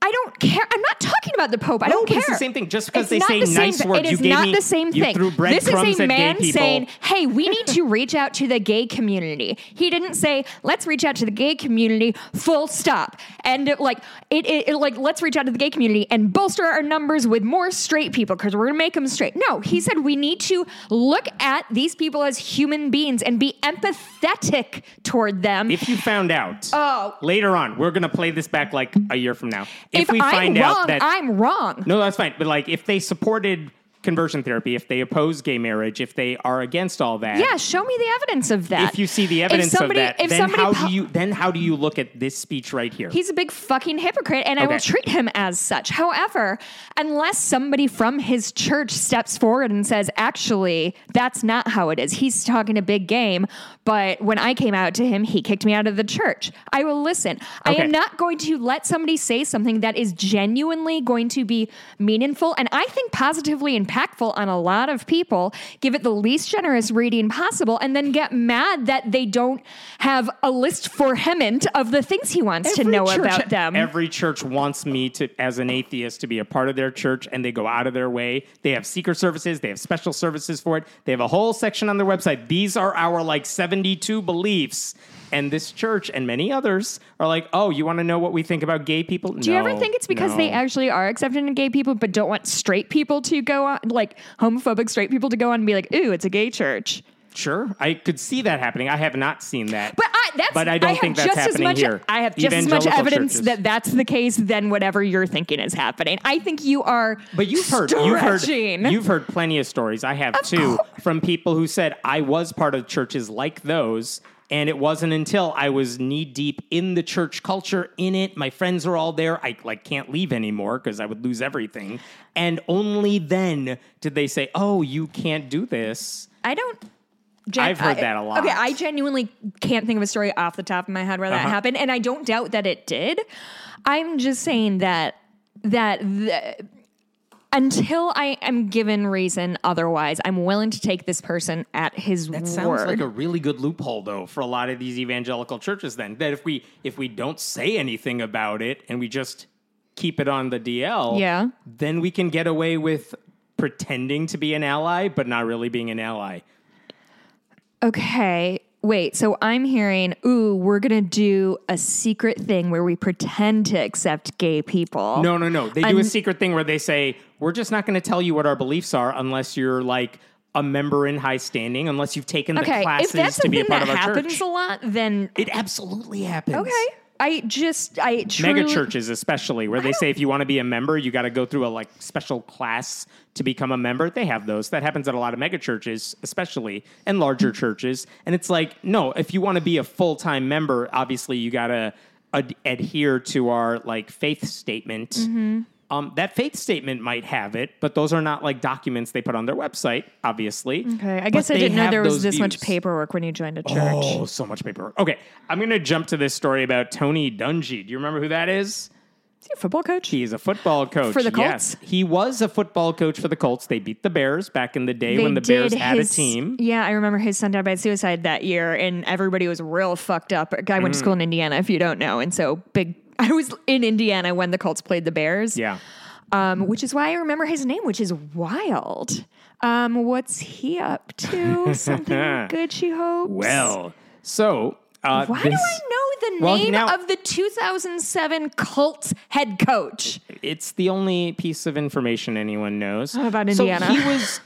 I don't care. I'm not talking about the Pope. I No, don't care. it's the same thing. Just because It's they say the nice words, it you is gave not me- the same thing. this is a man saying, "Hey, we need to reach out to the gay community." He didn't say, "Let's reach out to the gay community." Full stop. And it, like it, it, it- like let's reach out to the gay community and bolster our numbers with more straight people because we're gonna make them straight. No, he said we need to look at these people as human beings and be empathetic toward them. If you found out Oh. later on, we're gonna play this back like a year from now. If, if we I'm find wrong, out that I'm wrong. no, that's fine. But like, if they supported conversion therapy, if they oppose gay marriage, if they are against all that, Yeah, show me the evidence of that. If you see the evidence somebody- of that, if then somebody how po- do you then how do you look at this speech right here? He's a big fucking hypocrite, and I will treat him as such. However, unless somebody from his church steps forward and says, actually, that's not how it is, he's talking a big game, but when I came out to him, he kicked me out of the church. I will listen. I am not going to let somebody say something that is genuinely going to be meaningful and I think positively impactful on a lot of people, give it the least generous reading possible, and then get mad that they don't have a list for Hemant of the things he wants to know church- about them. Every church wants me to, as an atheist, to be a part of their church, and they go out of their way. They have secret services, they have special services for it. They have a whole section on their website. These are our like 72 beliefs. And this church and many others are like, oh, you want to know what we think about gay people? Do you ever think it's because they actually are accepting of gay people, but don't want straight people to go like homophobic straight people to go on and be like, ooh, it's a gay church? Sure, I could see that happening. I have not seen that. But I, that's, But I don't have think that's just as happening much, here. I have just as much evidence churches. that that's the case than whatever you're thinking is happening. I think you are. But you've heard you've heard you've heard plenty of stories. I have too from people who said I was part of churches like those. And it wasn't until I was knee deep in the church culture, in it. My friends are all there. I like can't leave anymore because I would lose everything. And only then did they say, "Oh, you can't do this." I don't. gen- I've heard I- that a lot. Okay, I genuinely can't think of a story off the top of my head where that Uh-huh. happened, and I don't doubt that it did. I'm just saying that that the, until I am given reason otherwise, I'm willing to take this person at his That sounds word. like a really good loophole, though, for a lot of these evangelical churches. Then that if we if we don't say anything about it and we just keep it on the DL, Yeah. then we can get away with pretending to be an ally but not really being an ally. Okay. Wait, so I'm hearing, ooh, we're gonna do a secret thing where we pretend to accept gay people. No, no, no. They do a I'm- secret thing where they say we're just not going to tell you what our beliefs are unless you're like a member in high standing, unless you've taken the Okay, classes if that's to be a part that of our happens church. a lot, then It absolutely happens. okay. I just, I truly, mega churches especially where they say if you want to be a member you got to go through a like special class to become a member they have those that happens at a lot of mega churches especially and larger churches and it's like no if you want to be a full-time member obviously you got to ad- adhere to our like faith statement mm-hmm. Um, that faith statement might have it, but those are not like documents they put on their website, obviously. Okay, I But guess I didn't know there was this much paperwork when you joined a church. Oh, so much paperwork. Okay, I'm going to jump to this story about Tony Dungy. Do you remember who that is? Is he a football coach? He is a football coach For the Yes, Colts? he was a football coach for the Colts. They beat the Bears back in the day They when the Bears did had a team. Yeah, I remember his son died by suicide that year, and everybody was real fucked up. A guy went Mm. to school in Indiana, if you don't know, and so big. (laughs) I was in Indiana when the Colts played the Bears. Yeah. um, which is why I remember his name, which is wild. Um, what's he up to? (laughs) Something good, she hopes. Well, so uh, why do I know the Well, name now- of the 2007 Colts head coach? It's the only piece of information anyone knows. About So Indiana? he was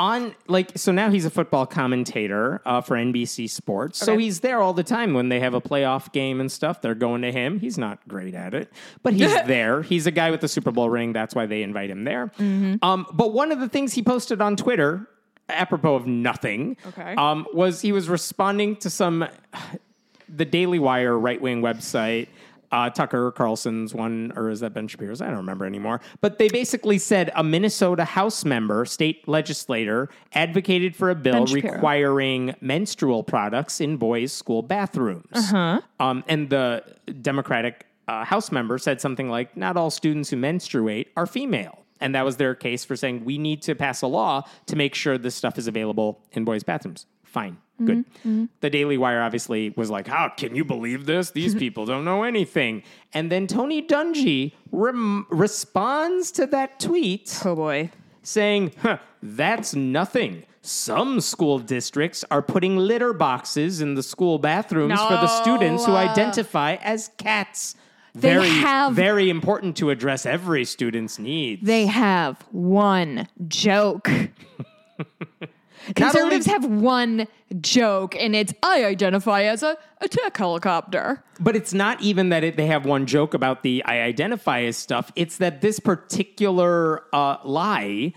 on like so now he's a football commentator uh, for NBC Sports. So he's there all the time when they have a playoff game and stuff. They're going to him. He's not great at it, but he's (laughs) there. He's a guy with the Super Bowl ring. That's why they invite him there. Mm-hmm. Um, but one of the things he posted on Twitter, apropos of nothing, Okay. um, was he was responding to some (sighs) the Daily Wire right wing website, uh, Tucker Carlson's one, or is that Ben Shapiro's? I don't remember anymore. But they basically said a Minnesota House member, state legislator, advocated for a bill requiring menstrual products in boys' school bathrooms. Uh-huh. Um, and the Democratic uh, House member said something like, Not all students who menstruate are female. And that was their case for saying we need to pass a law to make sure this stuff is available in boys' bathrooms. Fine. Mm-hmm. Good. Mm-hmm. The Daily Wire obviously was like, How can you believe this? These mm-hmm. people don't know anything. And then Tony Dungy rem- responds to that tweet Oh boy. saying, huh, That's nothing. Some school districts are putting litter boxes in the school bathrooms for the students who identify as cats. They very, have- very important to address every student's needs. They have one joke. (laughs) Conservatives have one joke, and it's I identify as a, a tech helicopter. But it's not even that it, they have one joke about the I identify as stuff. It's that this particular uh, lie,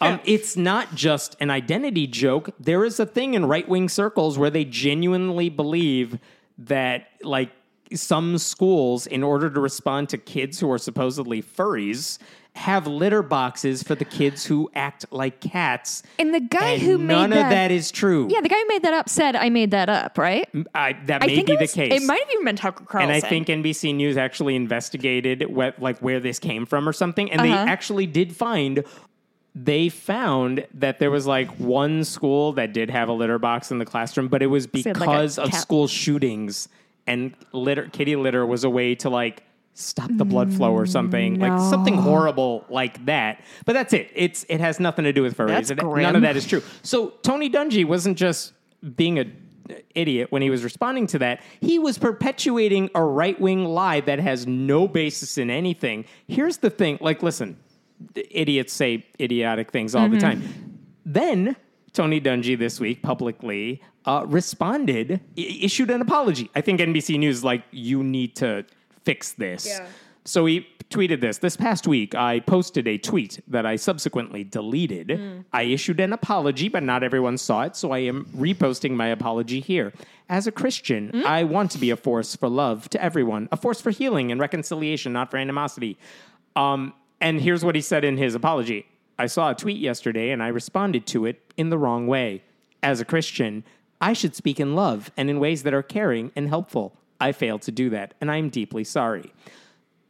um, it's not just an identity joke. There is a thing in right wing circles where they genuinely believe that, like, some schools, in order to respond to kids who are supposedly furries, have litter boxes for the kids who act like cats. And the guy And who none made of that is true. yeah, the guy who made that up said I made that up, right? I, that I may be was, the case. It might have even been Tucker Carlson. And I think NBC News actually investigated what, like where this came from or something, and they Uh-huh. actually did find. They found that there was like one school that did have a litter box in the classroom, but it was they had, like, because of cat. school shootings, and litter kitty litter was a way to like stop the blood flow or something, like something horrible like that. But that's it. It's it has nothing to do with furries. It- None of that is true. So Tony Dungy wasn't just being a idiot when he was responding to that. He was perpetuating a right wing lie that has no basis in anything. Here's the thing like, listen, idiots say idiotic things all the time. Then Tony Dungy this week publicly uh, responded, i- issued an apology. I think NBC News like, you need to fix this. So he tweeted this. This past week, I posted a tweet that I subsequently deleted. I issued an apology, but not everyone saw it, so I am reposting my apology here. As a Christian, I want to be a force for love to everyone, a force for healing and reconciliation, not for animosity. Um, and here's what he said in his apology I saw a tweet yesterday and I responded to it in the wrong way. As a Christian, I should speak in love and in ways that are caring and helpful. I failed to do that, and I'm deeply sorry.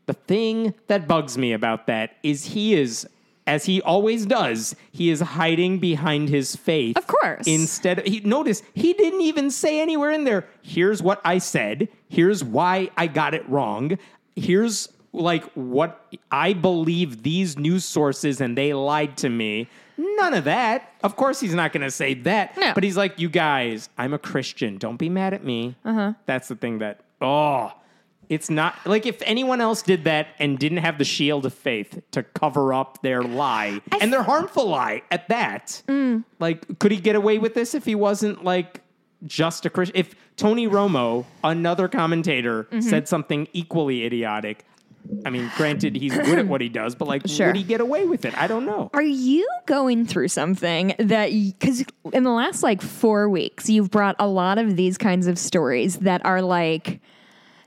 The thing that bugs me about that is he is, as he always does, he is hiding behind his faith. Of course. Instead, of, he notice he didn't even say anywhere in there. Here's what I said. Here's why I got it wrong. Here's like what I believe these news sources and they lied to me. None of that. Of course, he's not going to say that. No. But he's like, you guys, I'm a Christian. Don't be mad at me. Uh-huh. That's the thing that, oh, it's not like if anyone else did that and didn't have the shield of faith to cover up their lie and their harmful lie at that. Like, could he get away with this if he wasn't like just a Christian? If Tony Romo, another commentator, said something equally idiotic, I mean, granted, he's good at what he does, but like, Sure. (laughs) would he get away with it? I don't know. Are you going through something that because in the last like four weeks you've brought a lot of these kinds of stories that are like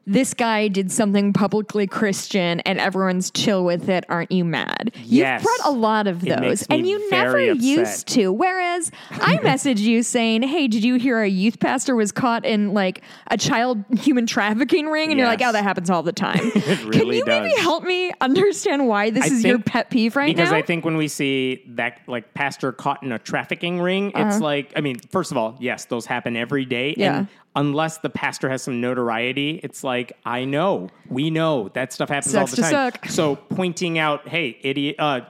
this guy did something publicly Christian and everyone's chill with it. Aren't you mad? Yes. You've brought a lot of those, and you never upset. used to. Whereas I (laughs) message you saying, "Hey, did you hear a youth pastor was caught in like a child (laughs) human trafficking ring?" And you're like, "Oh, that happens all the (laughs) time." Can really you maybe help me understand why this I is your pet peeve right because now? Because I think when we see that like pastor caught in a trafficking ring, Uh-huh. it's like I mean, first of all, yes, those happen every day. Yeah. And unless the pastor has some notoriety, it's like I know, we know that stuff happens Sucks all the time. suck. So pointing out, hey, idiot. Uh,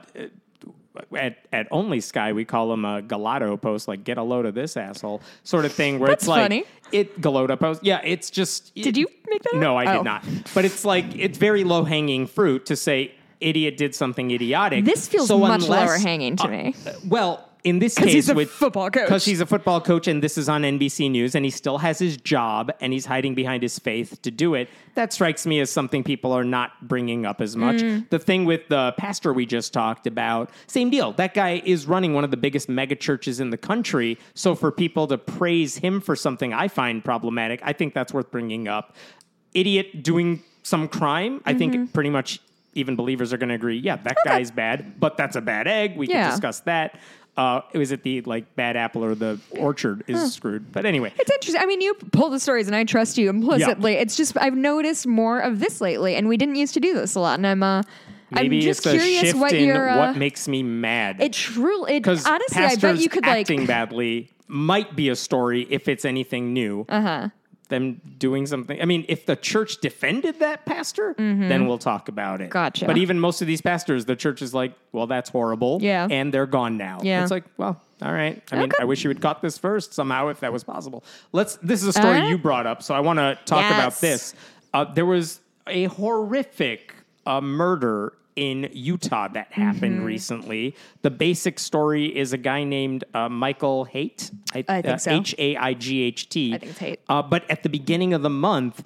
at, at Only Sky, we call them a Galato post, like get a load of this asshole sort of thing, where That's it's like funny. it Galota post. Yeah, it's just. Did you make that up? No, I Oh. did not. But it's like it's very low hanging fruit to say idiot did something idiotic. This feels So much unless- lower hanging to me. Well, in this case, he's a with football coach. because he's a football coach, and this is on NBC News, and he still has his job, and he's hiding behind his faith to do it. That strikes me as something people are not bringing up as much. Mm. The thing with the pastor we just talked about, same deal. That guy is running one of the biggest mega churches in the country. So for people to praise him for something I find problematic, I think that's worth bringing up. Idiot doing some crime, I Mm-hmm. think pretty much even believers are going to agree. Yeah, that guy's bad, but that's a bad egg. We Yeah. can discuss that. Uh, it was it the like bad apple or the orchard is screwed? But anyway, It's interesting. I mean, you pull the stories, and I trust you implicitly. It's just I've noticed more of this lately, and we didn't used to do this a lot. And I'm uh, maybe I'm just curious what your uh, what makes me mad. it truly. It Because honestly, I bet you could like. acting badly might be a story if it's anything new. Uh huh. Them doing something. I mean, if the church defended that pastor, then we'll talk about it. Mm-hmm. Gotcha. But even most of these pastors, the church is like, well, that's horrible. Yeah. And they're gone now. Yeah. It's like, well, all right. I mean, I wish you had caught this first somehow if that was possible. Let's. This is a story you brought up, so I want to talk about this. Uh, there was a horrific uh, murder in Utah that happened Mm-hmm. recently. The basic story is a guy named uh, Michael Haight. I think uh, so. H A I G H T. I think it's Haight. Uh, but at the beginning of the month,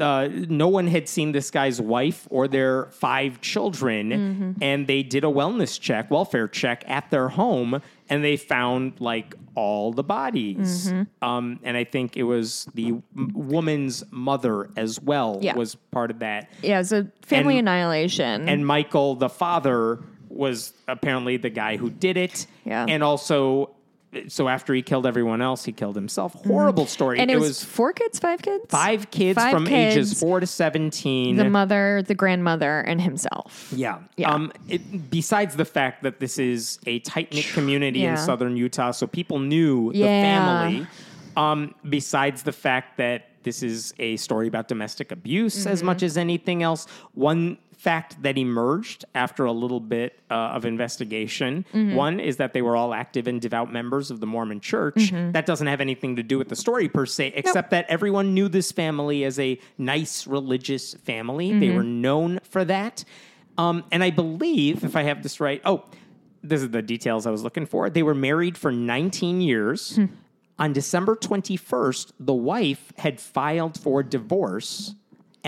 uh, no one had seen this guy's wife or their five children, Mm-hmm. and they did a wellness check, welfare check at their home, and they found like all the bodies. Mm-hmm. Um, and I think it was the m- woman's mother as well Yeah. was part of that. yeah, it's a family and- annihilation. And Michael, the father, was apparently the guy who did it. Yeah. And also, so after he killed everyone else, he killed himself. Horrible story. Mm-hmm. and it, was, four kids, five kids, five kids Five from ages four to 17. The mother, the grandmother, and himself. Yeah. Yeah. Um, it, besides the fact that this is a tight knit community Yeah. in southern Utah, so people knew the family. Um, besides the fact that this is a story about domestic abuse as Mm-hmm. much as anything else, one fact that emerged after a little bit uh, of investigation Mm-hmm. one is that they were all active and devout members of the Mormon church. Mm-hmm. That doesn't have anything to do with the story per se, except that everyone knew this family as a nice religious family. They Mm-hmm. were known for that. Um, and I believe, if I have this right, oh, this is the details I was looking for. They were married for 19 years. Hmm. On December 21st, the wife had filed for divorce,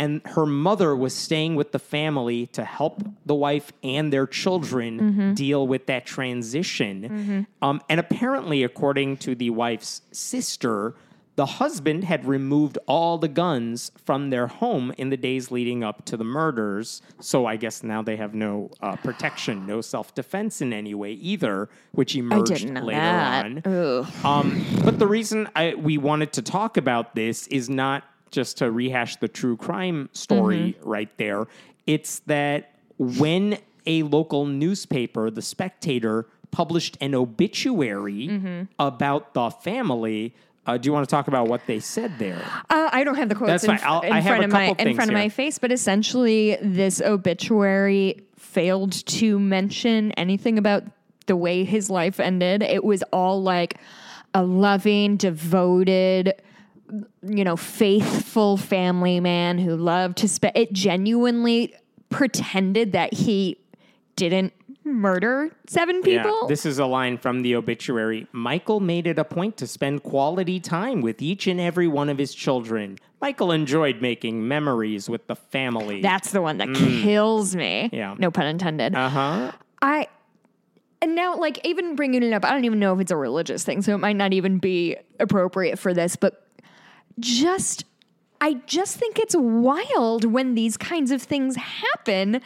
and her mother was staying with the family to help the wife and their children Mm-hmm. deal with that transition. Um, and apparently, according to the wife's sister, the husband had removed all the guns from their home in the days leading up to the murders. So I guess now they have no uh, protection, no self defense in any way either, which emerged later that. on. Um, but the reason I, we wanted to talk about this is not just to rehash the true crime story Mm-hmm. right there. It's that when a local newspaper, The Spectator, published an obituary Mm-hmm. about the family. Uh, do you want to talk about what they said there? Uh, I don't have the quotes That's in, fine. In front of my in front of here. my face, but essentially, this obituary failed to mention anything about the way his life ended. It was all like a loving, devoted, you know, faithful family man who loved to spend. It genuinely pretended that he didn't murder seven people. Yeah, this is a line from the obituary. Michael made it a point to spend quality time with each and every one of his children. Michael enjoyed making memories with the family. That's the one that kills me. Mm. Yeah. No pun intended. uh huh. I and now like even bringing it up, I don't even know if it's a religious thing, so it might not even be appropriate for this, but just I just think it's wild when these kinds of things happen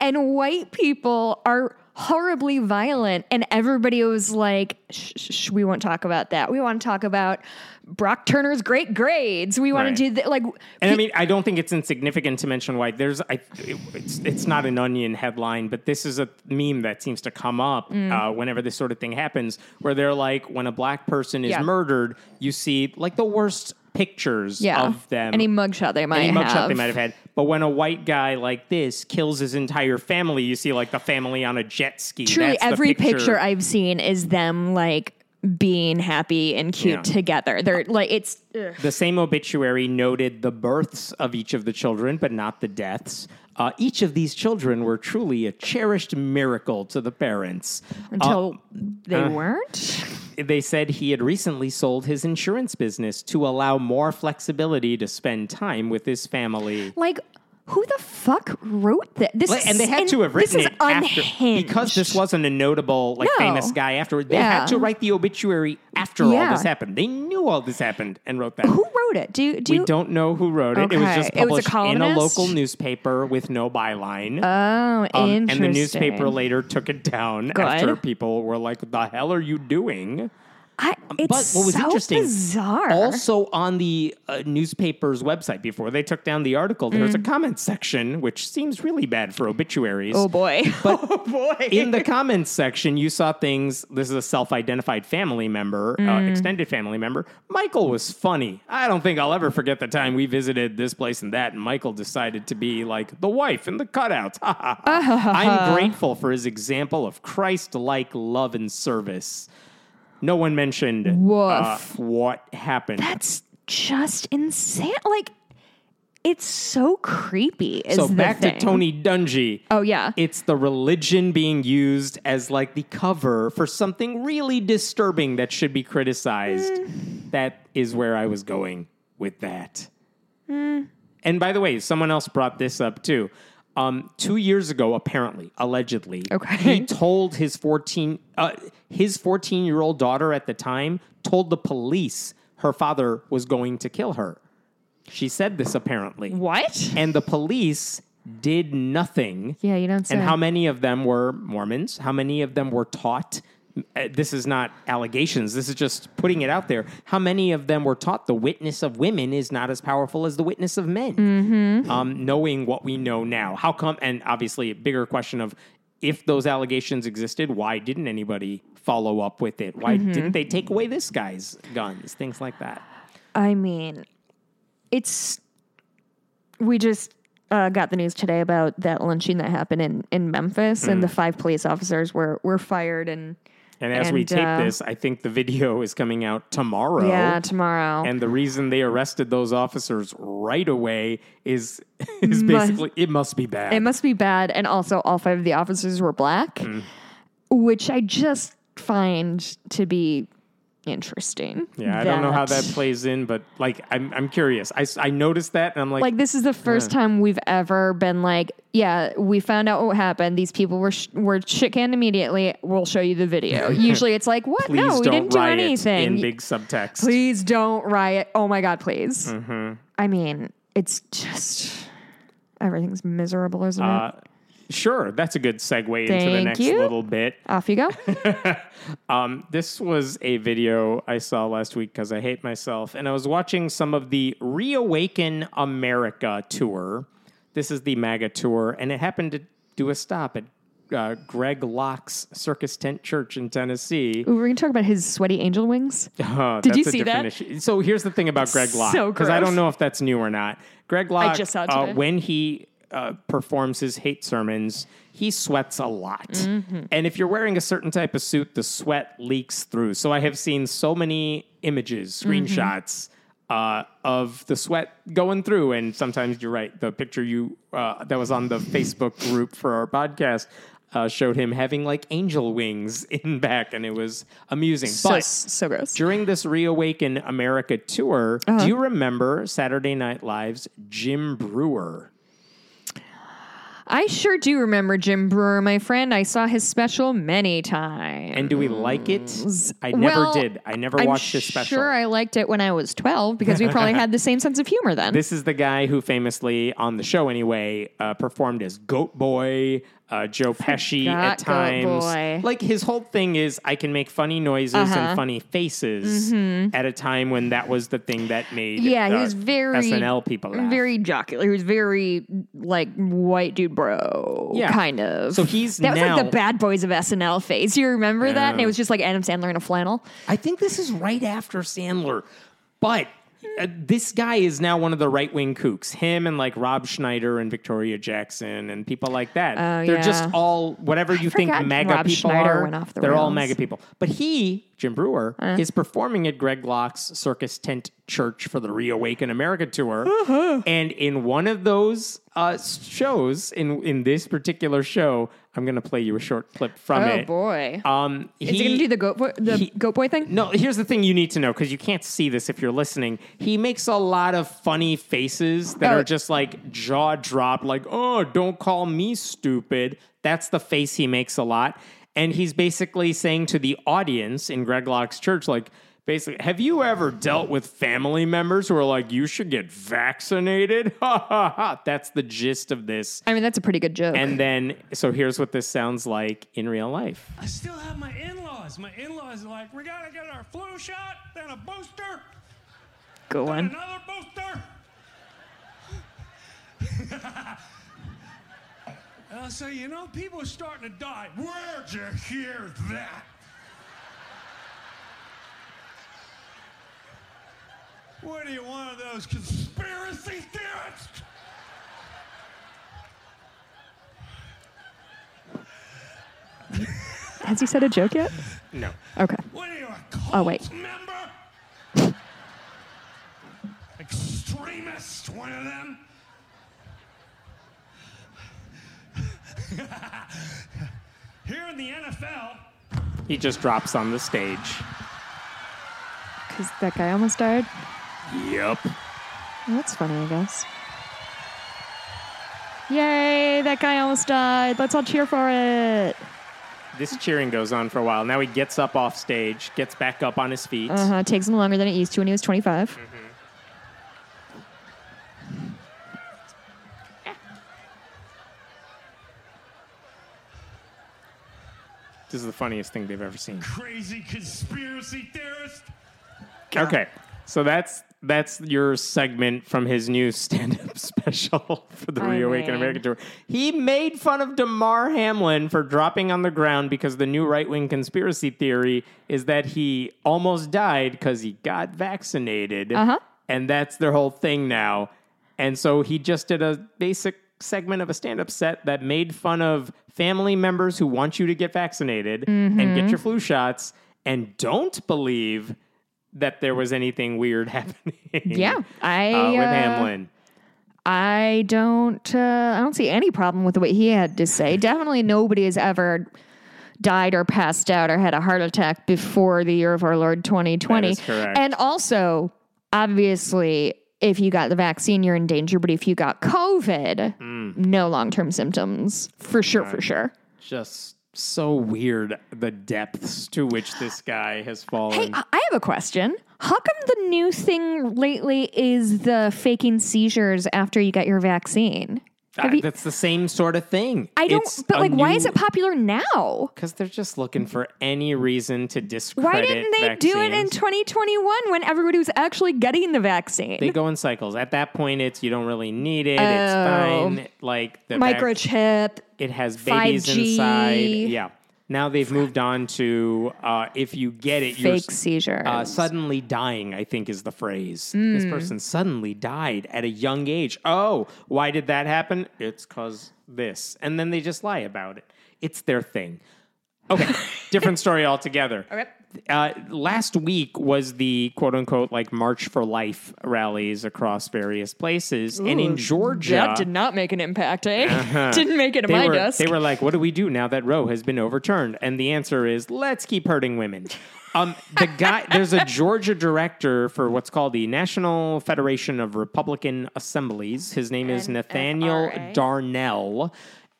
and white people are horribly violent and everybody was like shh, shh, we won't talk about that we want to talk about brock turner's great grades we want Right. to do that like And I mean, I don't think it's insignificant to mention why there's. I, it- it's it's not an onion headline, but this is a meme that seems to come up Mm. uh, whenever this sort of thing happens, where they're like, when a black person is Yeah. murdered, you see like the worst pictures yeah of them. any mugshot they might any mugshot have they might have had. But when a white guy like this kills his entire family, you see like the family on a jet ski. truly That's the every picture. i've seen is them like being happy and cute Yeah. together they're like it's ugh. The same obituary noted the births of each of the children, but not the deaths. Uh, each of these children were truly a cherished miracle to the parents. until they uh, weren't They said he had recently sold his insurance business to allow more flexibility to spend time with his family. like who the fuck wrote that this Like, and they is- had to have written this is it after because this wasn't a notable, like No. famous guy afterward. They Yeah. had to write the obituary after all this happened. They knew all this happened and wrote that. who wrote it do you do we you, don't know who wrote it. It was just It was a published in a local newspaper with no byline. oh Um, interesting and the newspaper later took it down Good. after people were like, "The hell are you doing?" I, it's But what was so interesting, bizarre also on the uh, newspaper's website before they took down the article, there was a comment section which seems really bad for obituaries. Mm. oh boy (laughs) But (laughs) oh boy in the comments section, you saw things. This is a self-identified family member, uh, Mm. extended family member. Michael was funny. I don't think I'll ever forget the time we visited this place and that, and Michael decided to be like the wife in the cutouts. (laughs) I'm grateful for his example of Christ-like love and service. No one mentioned uh, what happened. That's just insane. Like, it's so creepy. So back thing. to Tony Dungy. Oh yeah, It's the religion being used as like the cover for something really disturbing that should be criticized. Mm. That is where I was going with that. Mm. And by the way, someone else brought this up too. Um, two years ago, apparently, allegedly, Okay. he told his fourteen, uh, his fourteen-year-old daughter at the time told the police her father was going to kill her. She said this apparently, what? and the police did nothing. Yeah, you don't say. And how many of them were Mormons? How many of them were taught? Uh, This is not allegations. This is just putting it out there. How many of them were taught the witness of women is not as powerful as the witness of men? Mm-hmm. Um, knowing what we know now, how come? And obviously, a bigger question of if those allegations existed, why didn't anybody follow up with it? Why Mm-hmm. didn't they take away this guy's guns? Things like that. I mean, it's. We just uh, got the news today about that lynching that happened in in Memphis, and Mm. the five police officers were were fired, and And as we And, tape uh, this, I think the video (laughs) is coming out tomorrow. yeah, tomorrow. And the reason they arrested those officers right away is (laughs) is Must- basically it must be bad. It must be bad. And also, all five of the officers were black, Mm. which I just find to be interesting. yeah, I don't know how that plays in, but like I'm I'm curious. I, I noticed that and I'm like, Like, this is the first time we've ever been like, yeah, we found out what happened. These people were sh- were shit canned immediately. We'll show you the video. (laughs) Usually, it's like, what? no, we didn't do anything. in big subtext. please don't riot. Oh my god, please. Mm-hmm. I mean, it's just everything's miserable, isn't Uh, it? Sure, that's a good segue into the next you. little bit. Off you go. (laughs) (laughs) Um, this was a video I saw last week because I hate myself, and I was watching some of the Reawaken America tour. This is the MAGA tour, and it happened to do a stop at uh, Greg Locke's Circus Tent Church in Tennessee. Ooh, we're gonna talk about his sweaty angel wings. (laughs) Uh, Did you see that? Issue. So here's the thing about Greg Locke, So because I don't know if that's new or not. Greg Locke, just saw it uh, when he uh, performs his hate sermons, he sweats a lot. Mm-hmm. And if you're wearing a certain type of suit, the sweat leaks through. So I have seen so many images, Mm-hmm. screenshots. Uh, of the sweat going through, and sometimes you're right. The picture you uh, that was on the Facebook group for our podcast uh, showed him having like angel wings (laughs) in back, and it was amusing. So but so gross. during this Reawaken America tour, Uh-huh. do you remember Saturday Night Live's Jim Breuer? I sure do remember Jim Breuer, my friend. I saw his special many times. And do we like it? I never Well, did. I never I'm watched his special. Sure, I liked it when I was 12 because we probably had the same sense of humor then. (laughs) This is the guy who famously, on the show anyway, uh, performed as Goat Boy, uh, Joe Pesci at times. Boy. Like his whole thing is, I can make funny noises Uh-huh. and funny faces at a time when that was the thing that made Mm-hmm. yeah, he uh, was very SNL people laugh. very jocular. He was very like white dude bro, Yeah. kind of. So he's that was like the bad boys of SNL phase. You remember that? And it was just like Adam Sandler in a flannel. I think this is right after Sandler, but. Uh, this guy is now one of the right wing kooks. Him and like Rob Schneider and Victoria Jackson and people like that. Oh, they're yeah. just all whatever you think forgot MAGA Rob people Schneider are. went off the they're all mega people. But he, Jim Breuer, is performing at Greg Locke's Circus Tent Church for the Reawaken America tour. Uh-huh. And in one of those uh, shows, in in this particular show, I'm going to play you a short clip from Oh it. Oh boy. Um, Is he, gonna do the goat boy, the he- goat boy thing? no, here's the thing you need to know because you can't see this if you're listening. He makes a lot of funny faces that Oh. are just like jaw dropped, like, oh, don't call me stupid. That's the face he makes a lot. And he's basically saying to the audience in Greg Locke's church, like, basically, have you ever dealt with family members who are like, you should get vaccinated? (laughs) Ha ha ha. That's the gist of this. I mean, that's a pretty good joke. And then, so here's what this sounds like in real life. I still have my in-laws. My in-laws are like, we gotta get our flu shot, then a booster, Go then on. another booster. and I'll say, you know, people are starting to die. Where'd you hear that? What are you, one of those conspiracy theorists? Has he said a joke yet? No. Okay. What are you, a oh, cult Oh, wait. member? Extremist, one of them? (laughs) Here in the NFL, He just drops on the stage. Because that guy almost died. Yep. Well, that's funny, I guess. Yay, that guy almost died. Let's all cheer for it. This cheering goes on for a while. Now he gets up off stage, gets back up on his feet. Uh huh. Takes him longer than it used to when he was 25. This is the funniest thing they've ever seen. crazy conspiracy theorist. Okay, so that's that's your segment from his new stand-up (laughs) special for the I Reawaken mean- America tour. He made fun of Damar Hamlin for dropping on the ground because the new right-wing conspiracy theory is that he almost died because he got vaccinated, Uh-huh. and that's their whole thing now. And so he just did a basic segment of a stand-up set that made fun of family members who want you to get vaccinated and Mm-hmm. get your flu shots and don't believe that there was anything weird (laughs) happening. Yeah, I, uh, with uh, Hamlin. I don't. Uh, I don't see any problem with what he had to say. Definitely, nobody has ever died or passed out or had a heart attack before the year of our Lord 2020. Correct. And also, obviously, if you got the vaccine, you're in danger. But if you got COVID, Mm. no long term symptoms for sure. For sure. Just so weird the depths to which this guy has fallen. Hey, I have a question. How come the new thing lately is the faking seizures after you get your vaccine? Uh, you- that's the same sort of thing. I don't. It's but like, why is it popular now? Because they're just looking for any reason to discredit. Why didn't they do it in 2021 when everybody was actually getting the vaccine? They go in cycles. At that point, it's you don't really need it. It's Oh. fine. Like the vac- Microchip. it has babies 5G. inside. Yeah. Now they've moved on to uh, if you get it, you're Fake seizures. uh, suddenly dying. I think is the phrase. This Hmm. person suddenly died at a young age. Oh, why did that happen? It's cause this, and then they just lie about it. It's their thing. Okay, different story altogether. (laughs) Okay. uh, last week was the quote unquote like March for Life rallies across various places, and in Georgia, That did not make an impact, eh? (laughs) Didn't make it to they my were, desk. They were like, "What do we do now that Roe has been overturned?" And the answer is, "Let's keep hurting women." Um, the guy, (laughs) there's a Georgia director for what's called the National Federation of Republican Assemblies. His name is Nathaniel Darnell.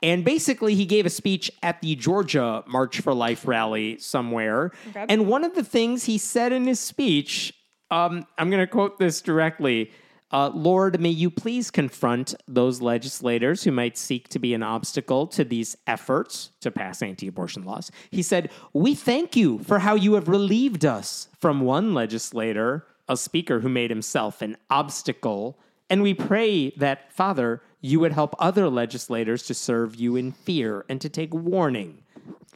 And basically, he gave a speech at the Georgia March for Life rally somewhere. And one of the things he said in his speech, um, I'm going to quote this directly. Uh, Lord, may you please confront those legislators who might seek to be an obstacle to these efforts to pass anti abortion laws. He said, We thank you for how you have relieved us from one legislator, a speaker who made himself an obstacle. And we pray that, Father, you would help other legislators to serve you in fear and to take warning.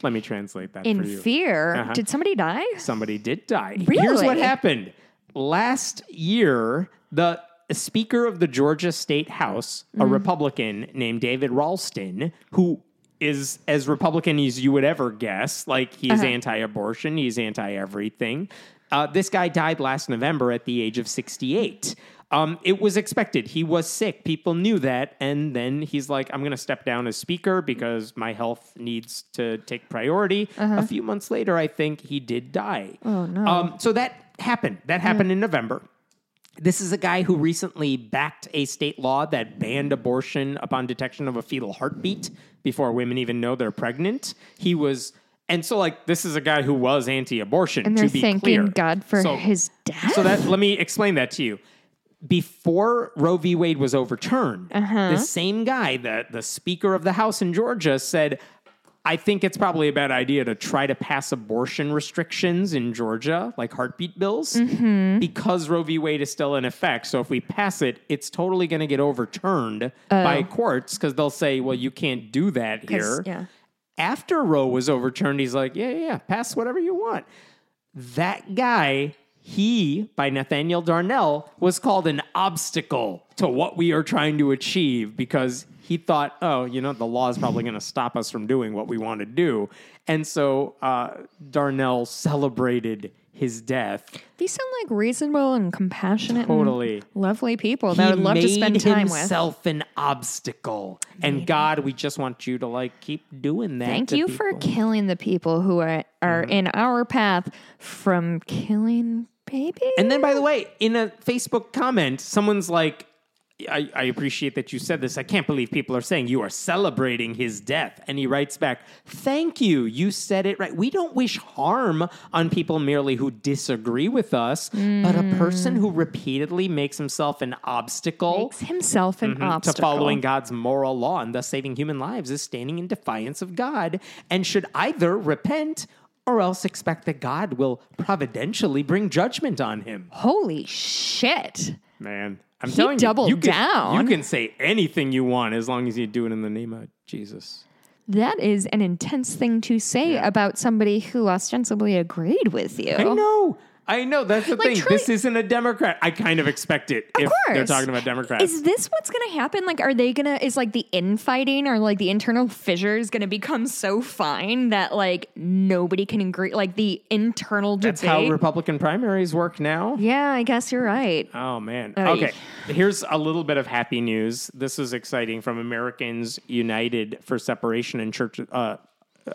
Let me translate that in for you. fear. Uh-huh. Did somebody die? Somebody did die. Here's what happened. Last year, the Speaker of the Georgia State House, a Republican named David Ralston, who is as Republican as you would ever guess, like he's anti abortion, he's anti everything. Uh, this guy died last November at the age of 68. Um, it was expected. He was sick. People knew that. And then he's like, I'm going to step down as speaker because my health needs to take priority. A few months later, I think he did die. Oh, no. Um, so that happened. That happened in November. This is a guy who recently backed a state law that banned abortion upon detection of a fetal heartbeat before women even know they're pregnant. He was, and so like this is a guy who was anti-abortion. And they're be thanking clear. God for So- his death. So that let me explain that to you. Before Roe v. Wade was overturned, Uh-huh. the same guy, the the Speaker of the House in Georgia, said. I think it's probably a bad idea to try to pass abortion restrictions in Georgia, like heartbeat bills, Mm-hmm. because Roe v. Wade is still in effect. So if we pass it, it's totally going to get overturned by courts because they'll say, well, you can't do that here. yeah. After Roe was overturned, he's like, yeah, yeah, yeah, pass whatever you want. That guy, he, by Nathaniel Darnell, was called an obstacle to what we are trying to achieve because he thought, oh, you know, the law is probably going to stop us from doing what we want to do. And so uh, Darnell celebrated his death. These sound like reasonable and compassionate, Totally. and lovely people that I would love to spend time with. himself an obstacle. And God, we just want you to like keep doing that. Thank you for killing the people who are, are in our path from killing And then, by the way, in a Facebook comment, someone's like, I, I appreciate that you said this. I can't believe people are saying you are celebrating his death. And he writes back, Thank you. You said it right. We don't wish harm on people merely who disagree with us, but a person who repeatedly makes himself an obstacle makes himself an Mhm, to following God's moral law and thus saving human lives is standing in defiance of God and should either repent or else expect that God will providentially bring judgment on him. Holy shit. Man, I'm He telling doubled you, you can, down. You can say anything you want as long as you do it in the name of Jesus. That is an intense thing to say about somebody who ostensibly agreed with you. I know. I know. That's the Like, thing. truly- this isn't a Democrat. I kind of expect it Of if they're talking about Democrats. Is this what's going to happen? Like, are they going to, is like the infighting or like the internal fissures going to become so fine that like nobody can agree? Like the internal debate. That's how Republican primaries work now. yeah, I guess you're right. Oh man. Okay. Here's a little bit of happy news. This is exciting from Americans United for Separation and Church uh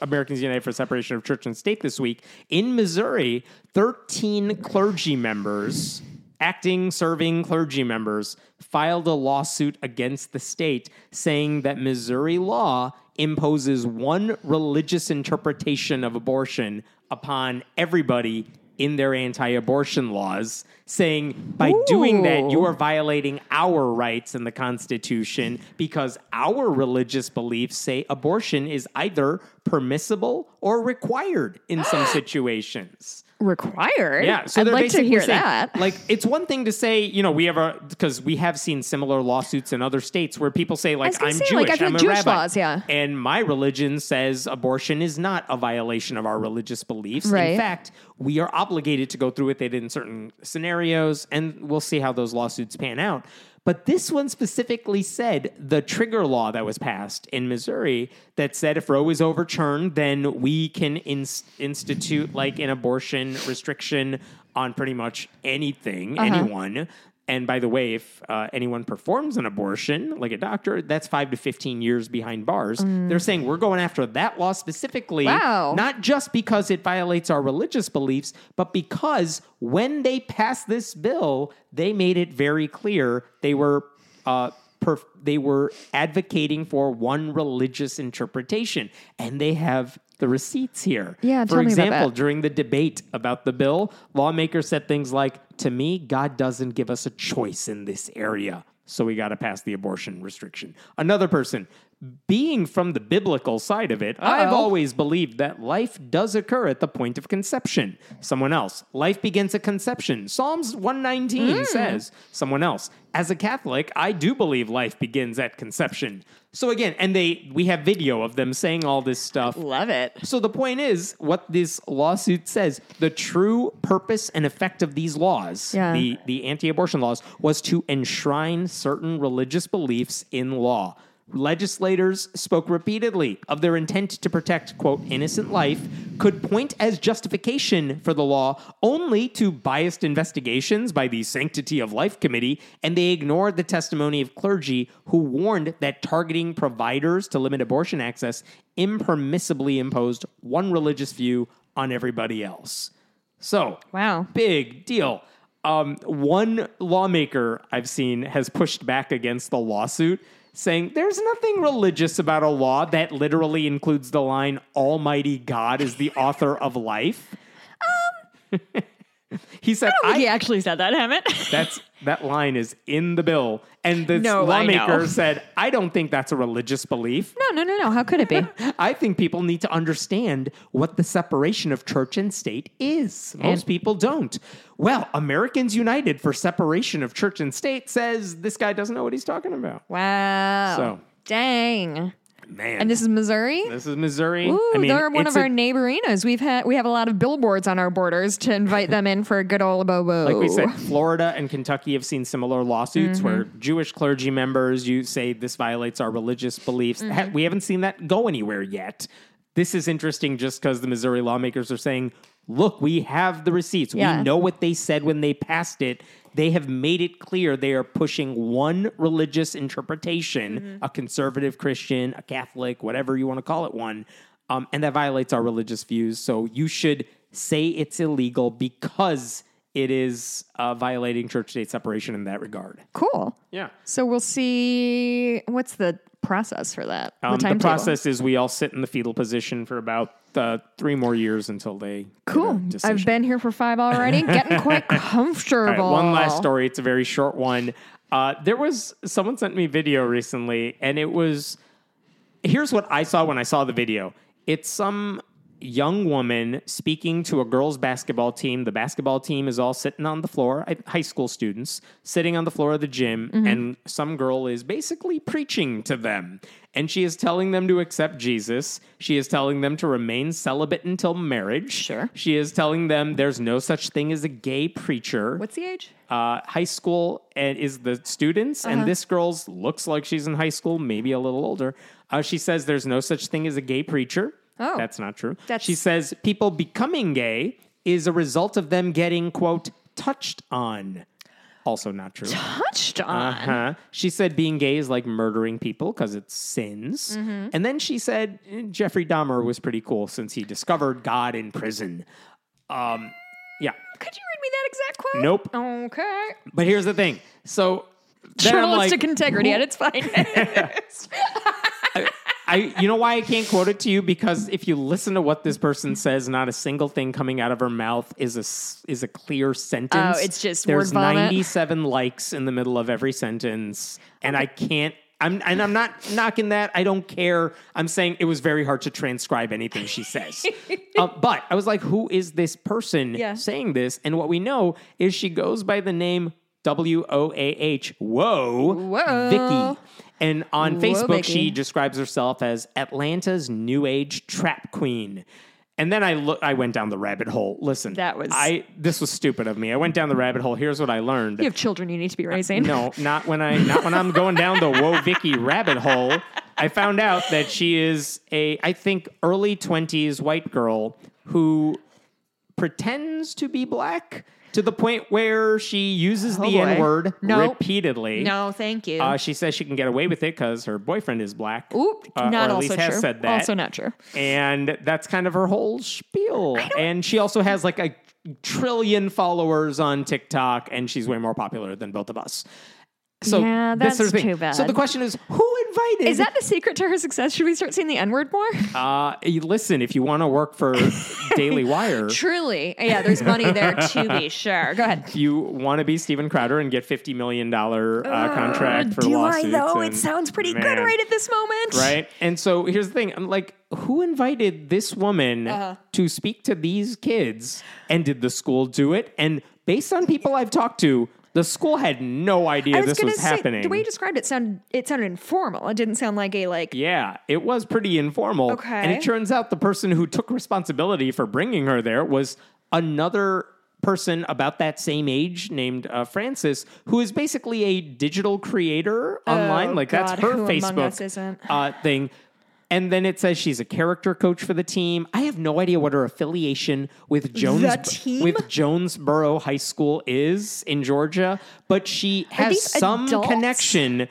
Americans United for Separation of Church and State this week. In Missouri, 13 clergy members, acting serving clergy members filed a lawsuit against the state saying that Missouri law imposes one religious interpretation of abortion upon everybody in their anti abortion laws, saying by doing that, you are violating our rights in the Constitution because our religious beliefs say abortion is either permissible or required in some (gasps) situations. Required? Yeah, so I'd like to hear saying, that. Like, it's one thing to say, you know, we have a because we have seen similar lawsuits in other states where people say, like, I'm say, Jewish, like, I'm a Jewish rabbi, laws, yeah. and my religion says abortion is not a violation of our religious beliefs. Right. In fact, we are obligated to go through with it in certain scenarios, and we'll see how those lawsuits pan out. But this one specifically said the trigger law that was passed in Missouri that said if Roe is overturned, then we can ins- institute like an abortion restriction on pretty much anything, uh-huh. anyone. And by the way, if uh, anyone performs an abortion, like a doctor, that's five to 15 years behind bars. They're saying we're going after that law specifically, Wow. not just because it violates our religious beliefs, but because when they passed this bill, they made it very clear they were. Uh, perf- they were advocating for one religious interpretation, and they have the receipts here. Yeah, for tell me about example, during the debate about the bill, lawmakers said things like, To me, God doesn't give us a choice in this area. So we got to pass the abortion restriction. Another person, being from the biblical side of it, I've always believed that life does occur at the point of conception. Someone else, life begins at conception. Psalms 119 Hmm. says, someone else, as a Catholic, I do believe life begins at conception. So again, and they we have video of them saying all this stuff. Love it. So the point is, what this lawsuit says, the true purpose and effect of these laws, Yeah. the, the anti-abortion laws, was to enshrine certain religious beliefs in law. Legislators spoke repeatedly of their intent to protect, quote, innocent life, could point as justification for the law only to biased investigations by the Sanctity of Life Committee, and they ignored the testimony of clergy who warned that targeting providers to limit abortion access impermissibly imposed one religious view on everybody else. So, Wow. big deal. Um, one lawmaker I've seen has pushed back against the lawsuit, saying there's nothing religious about a law that literally includes the line "Almighty God is the author of life." Um, (laughs) he said, He "I actually said that, Hemant. (laughs) that's that line is in the bill," and the No, lawmaker said, "I don't think that's a religious belief." no, no, no, no. How could it be? (laughs) I think people need to understand what the separation of church and state is. Most And- people don't. Well, Americans United for Separation of Church and State says this guy doesn't know what he's talking about. Wow. So- dang. Man. And this is Missouri. this is Missouri. Ooh, I mean, they're one of our a- neighborinos. We've had we have a lot of billboards on our borders to invite them in for a good old bobo. like we said, (laughs) Florida and Kentucky have seen similar lawsuits where Mm-hmm. Jewish clergy members you say this violates our religious beliefs. Mm-hmm. We haven't seen that go anywhere yet. This is interesting just because the Missouri lawmakers are saying, look, we have the receipts. Yeah. We know what they said when they passed it. They have made it clear they are pushing one religious interpretation, Mm-hmm. a conservative Christian, a Catholic, whatever you want to call it, one. Um, and that violates our religious views. So you should say it's illegal because it is uh, violating church state separation in that regard. cool. Yeah. So we'll see. What's the process for that? Um, the timetable? process is we all sit in the fetal position for about uh, three more years until they. Cool. I've been here for five already. (laughs) Getting quite comfortable. right, one last story. It's a very short one. Uh, there was someone sent me video recently, and it was. Here's what I saw when I saw the video. It's some young woman speaking to a girls' basketball team. The basketball team is all sitting on the floor, high school students sitting on the floor of the gym, and some girl is basically preaching to them. And she is telling them to accept Jesus. She is telling them to remain celibate until marriage. Sure. She is telling them there's no such thing as a gay preacher What's the age? uh, high school and is the students, Uh-huh. and this girl's looks like she's in high school, maybe a little older. Uh, she says there's no such thing as a gay preacher. Oh. that's not true. That's- She says people becoming gay is a result of them getting quote touched on. Also not true. Touched on. Uh-huh. She said being gay is like murdering people because it's sins. Mm-hmm. And then she said eh, Jeffrey Dahmer was pretty cool since he discovered God in prison. Um, yeah. Could you read me that exact quote? Nope. Okay. But here's the thing. So then Journalistic like, integrity at its finest. (laughs) (laughs) I, you know why I can't quote it to you because if you listen to what this person says, not a single thing coming out of her mouth is a is a clear sentence. Oh, it's just there's word 97 likes in the middle of every sentence, and I can't. I'm and I'm not knocking that. I don't care. I'm saying it was very hard to transcribe anything she says. (laughs) uh, but I was like, who is this person Yeah. saying this? And what we know is she goes by the name W O A H. Whoa, Whoa. Vicky. And on Whoa, Facebook, Vicky. she describes herself as Atlanta's new age trap queen. And then I look. I went down the rabbit hole. Listen, That was- I. This was stupid of me. I went down the rabbit hole. Here's what I learned. You have children you need to be raising. No, not when I not when I'm going down the Woah Vicky rabbit hole. I found out that she is a I think early twenties white girl who pretends to be black to the point where she uses the Oh, boy. N word Nope. repeatedly. No, thank you. Uh, she says she can get away with it because her boyfriend is black. Oop, uh, not or at also least has true. said that. Also not true. And that's kind of her whole spiel. And she also has like a trillion followers on TikTok, and she's way more popular than both of us. So Yeah, this sort of that's thing. too bad. So the question is, who invited? Is that the secret to her success? Should we start seeing the N word more? Uh, listen, if you want to work for (laughs) Daily Wire, Truly. Yeah, there's money there to be (laughs) sure. Go ahead. you want to be Steven Crowder and get fifty million dollar uh, contract for Do I lawsuits, though? It sounds pretty good right at this moment. right? And so here's the thing: I'm like, who invited this woman Uh-huh. to speak to these kids? And did the school do it? And based on people I've talked to, the school had no idea I was this gonna was say happening. the way you described it sounded it sounded informal. It didn't sound like a like yeah, it was pretty informal. Okay. And it turns out the person who took responsibility for bringing her there was another person about that same age named uh, Francis, who is basically a digital creator online. Like Oh, God, that's her who among us Facebook isn't? uh, thing. And then it says she's a character coach for the team. I have no idea what her affiliation with Jones with Jonesboro High School is in Georgia, but she has some adults? connection.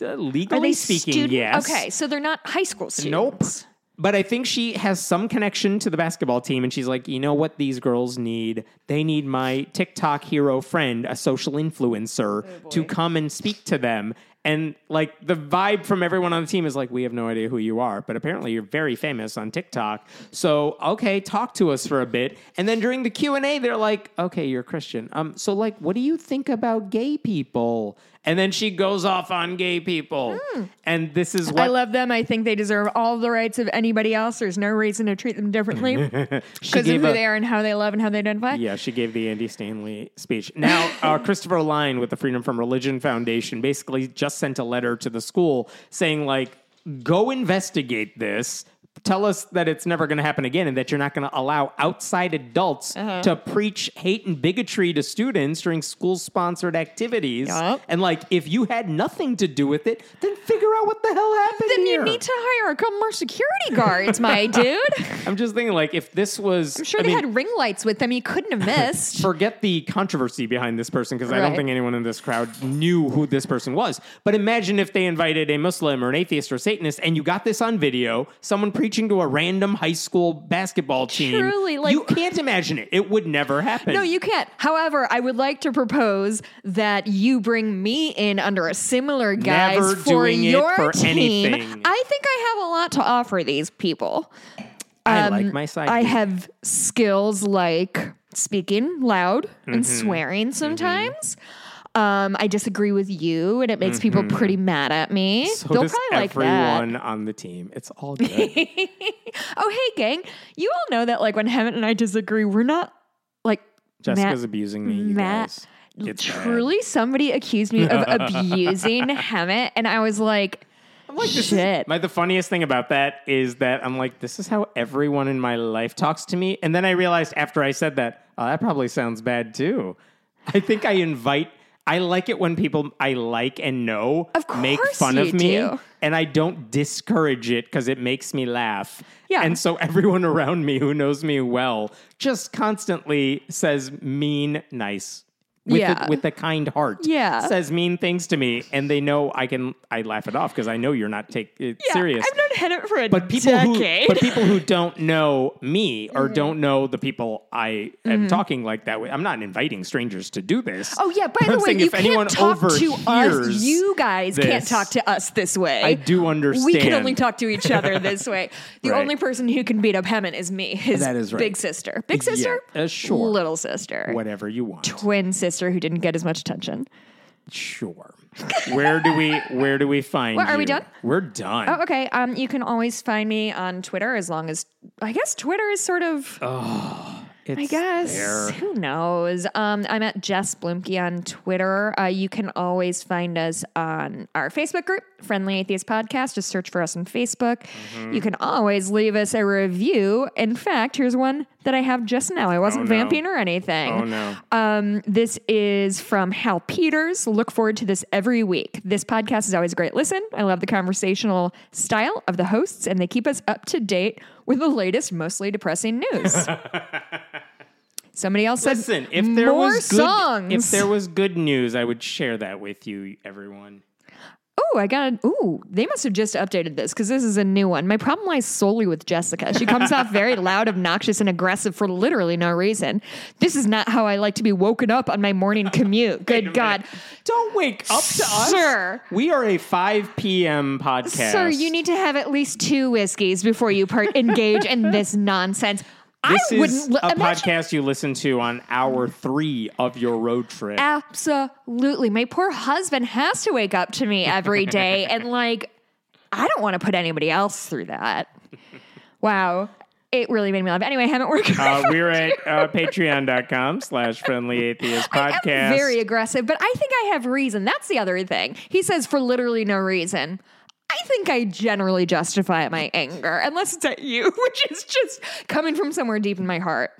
Uh, are legally they speaking, student- yes. Okay, so they're not high school students. Nope. But I think she has some connection to the basketball team, and she's like, you know what these girls need? They need my TikTok hero friend, a social influencer, Oh, to come and speak to them. And like the vibe from everyone on the team is like, we have no idea who you are, but apparently you're very famous on TikTok. So okay, talk to us for a bit. And then during the Q and A, they're like, okay, you're Christian. Um, so like, what do you think about gay people? And then she goes off on gay people, and this is what. I love them. I think they deserve all the rights of anybody else. There's no reason to treat them differently (laughs) because of who a- they are and how they love and how they identify. Yeah, she gave the Andy Stanley speech. Now, uh, (laughs) Christopher Line with the Freedom from Religion Foundation basically just sent a letter to the school saying, like, go investigate this. Tell us that it's never going to happen again and that you're not going to allow outside adults Uh-huh. to preach hate and bigotry to students during school sponsored activities. Yup. And, like, if you had nothing to do with it, then figure out what the hell happened Then here. you need to hire a couple more security guards, my (laughs) dude. I'm just thinking, like, if this was. I'm sure I they mean, had ring lights with them. You couldn't have (laughs) missed. forget the controversy behind this person because I don't think anyone in this crowd knew who this person was. But imagine if they invited a Muslim or an atheist or a Satanist and you got this on video, someone preaching to a random high school basketball team. Truly, like- you can't imagine it. It would never happen. No, you can't. However, I would like to propose that you bring me in under a similar guise Never for your for team. anything. I think I have a lot to offer these people. I like my side. Um, I have skills like speaking loud and Mm-hmm. swearing sometimes. Um, I disagree with you, and it makes people pretty mad at me. Mm-hmm. So They'll does probably like that. everyone on the team. It's all (laughs) good. Oh, hey, gang! You all know that, like, when Hemant and I disagree, we're not like Jessica's Matt- abusing me, you Matt, guys. It's bad. truly somebody accused me of abusing (laughs) Hemant, and I was like, I'm like, this shit. Is, my, the funniest thing about that is that I'm like, this is how everyone in my life talks to me. And then I realized after I said that, oh, that probably sounds bad too. I think I invite, I like it when people I like and know Of make fun of me. do. And I don't discourage it because it makes me laugh. Yeah. And so everyone (laughs) around me who knows me well just constantly says mean, nice. With, Yeah. a, with a kind heart, Yeah. says mean things to me, and they know I can. I laugh it off because I know you're not take it yeah, serious. I've known Hemant for a but people decade. who, but people who don't know me or mm-hmm. don't know the people I am mm-hmm. talking like that way, I'm not inviting strangers to do this. Oh yeah, by the way, you if anyone can't talk to us. You guys can't talk to us this way. I do understand. We can only talk to each other this way. (laughs) The Right. only person who can beat up Hemant is me, his That is right. big sister. Big sister? Yeah, uh, sure. Little sister. Whatever you want. Twin sister who didn't get as much attention. Sure. where do we where do we find What, are we you? done? We're done. Oh, okay. Um, you can always find me on Twitter as long as I guess Twitter is sort of It's I guess. there. Who knows? Um, I'm at Jess Bluemke on Twitter. Uh, you can always find us on our Facebook group, Friendly Atheist Podcast. Just search for us on Facebook. Mm-hmm. You can always leave us a review. In fact, here's one that I have just now. I wasn't Oh, no. vamping or anything. Oh no. Um, this is from Hal Peters. Look forward to this every week. This podcast is always a great listen. I love the conversational style of the hosts, and they keep us up to date with the latest, mostly depressing news. (laughs) Somebody else said, Listen, if there more was good, songs. if there was good news, I would share that with you, everyone. Oh, I got. an, Ooh, they must have just updated this because this is a new one. My problem lies solely with Jessica. She comes off very (laughs) loud, obnoxious, and aggressive for literally no reason. This is not how I like to be woken up on my morning commute. Good God, Don't wake up to us, Sir. We are a 5 p.m. podcast. sir, you need to have at least two whiskeys before you part engage in this nonsense. This I is a imagine- podcast you listen to on hour three of your road trip. Absolutely. My poor husband has to wake up to me every day. (laughs) and like, I don't want to put anybody else through that. Wow. It really made me laugh. Anyway, I haven't worked. Uh, we're at (laughs) uh, patreon.com slash friendly atheist podcast. very aggressive, but I think I have reason. That's the other thing. He says for literally no reason. I think I generally justify my anger, unless it's at you, (laughs) which is just coming from somewhere deep in my heart.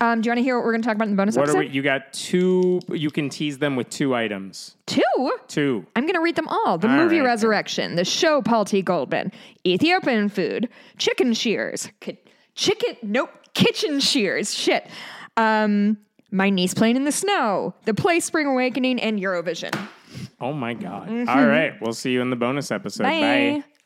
Um, do you want to hear what we're going to talk about in the bonus what episode? are we, you got two, you can tease them with two items. Two. Two. I'm going to read them all. The All movie right. Resurrection, the show Paul T. Goldman, Ethiopian food, chicken shears, ki- chicken, nope, kitchen shears, shit. Um, my niece playing in the snow, the play Spring Awakening, and Eurovision. Oh my God. All right. We'll see you in the bonus episode. Mm-hmm. Bye. Bye.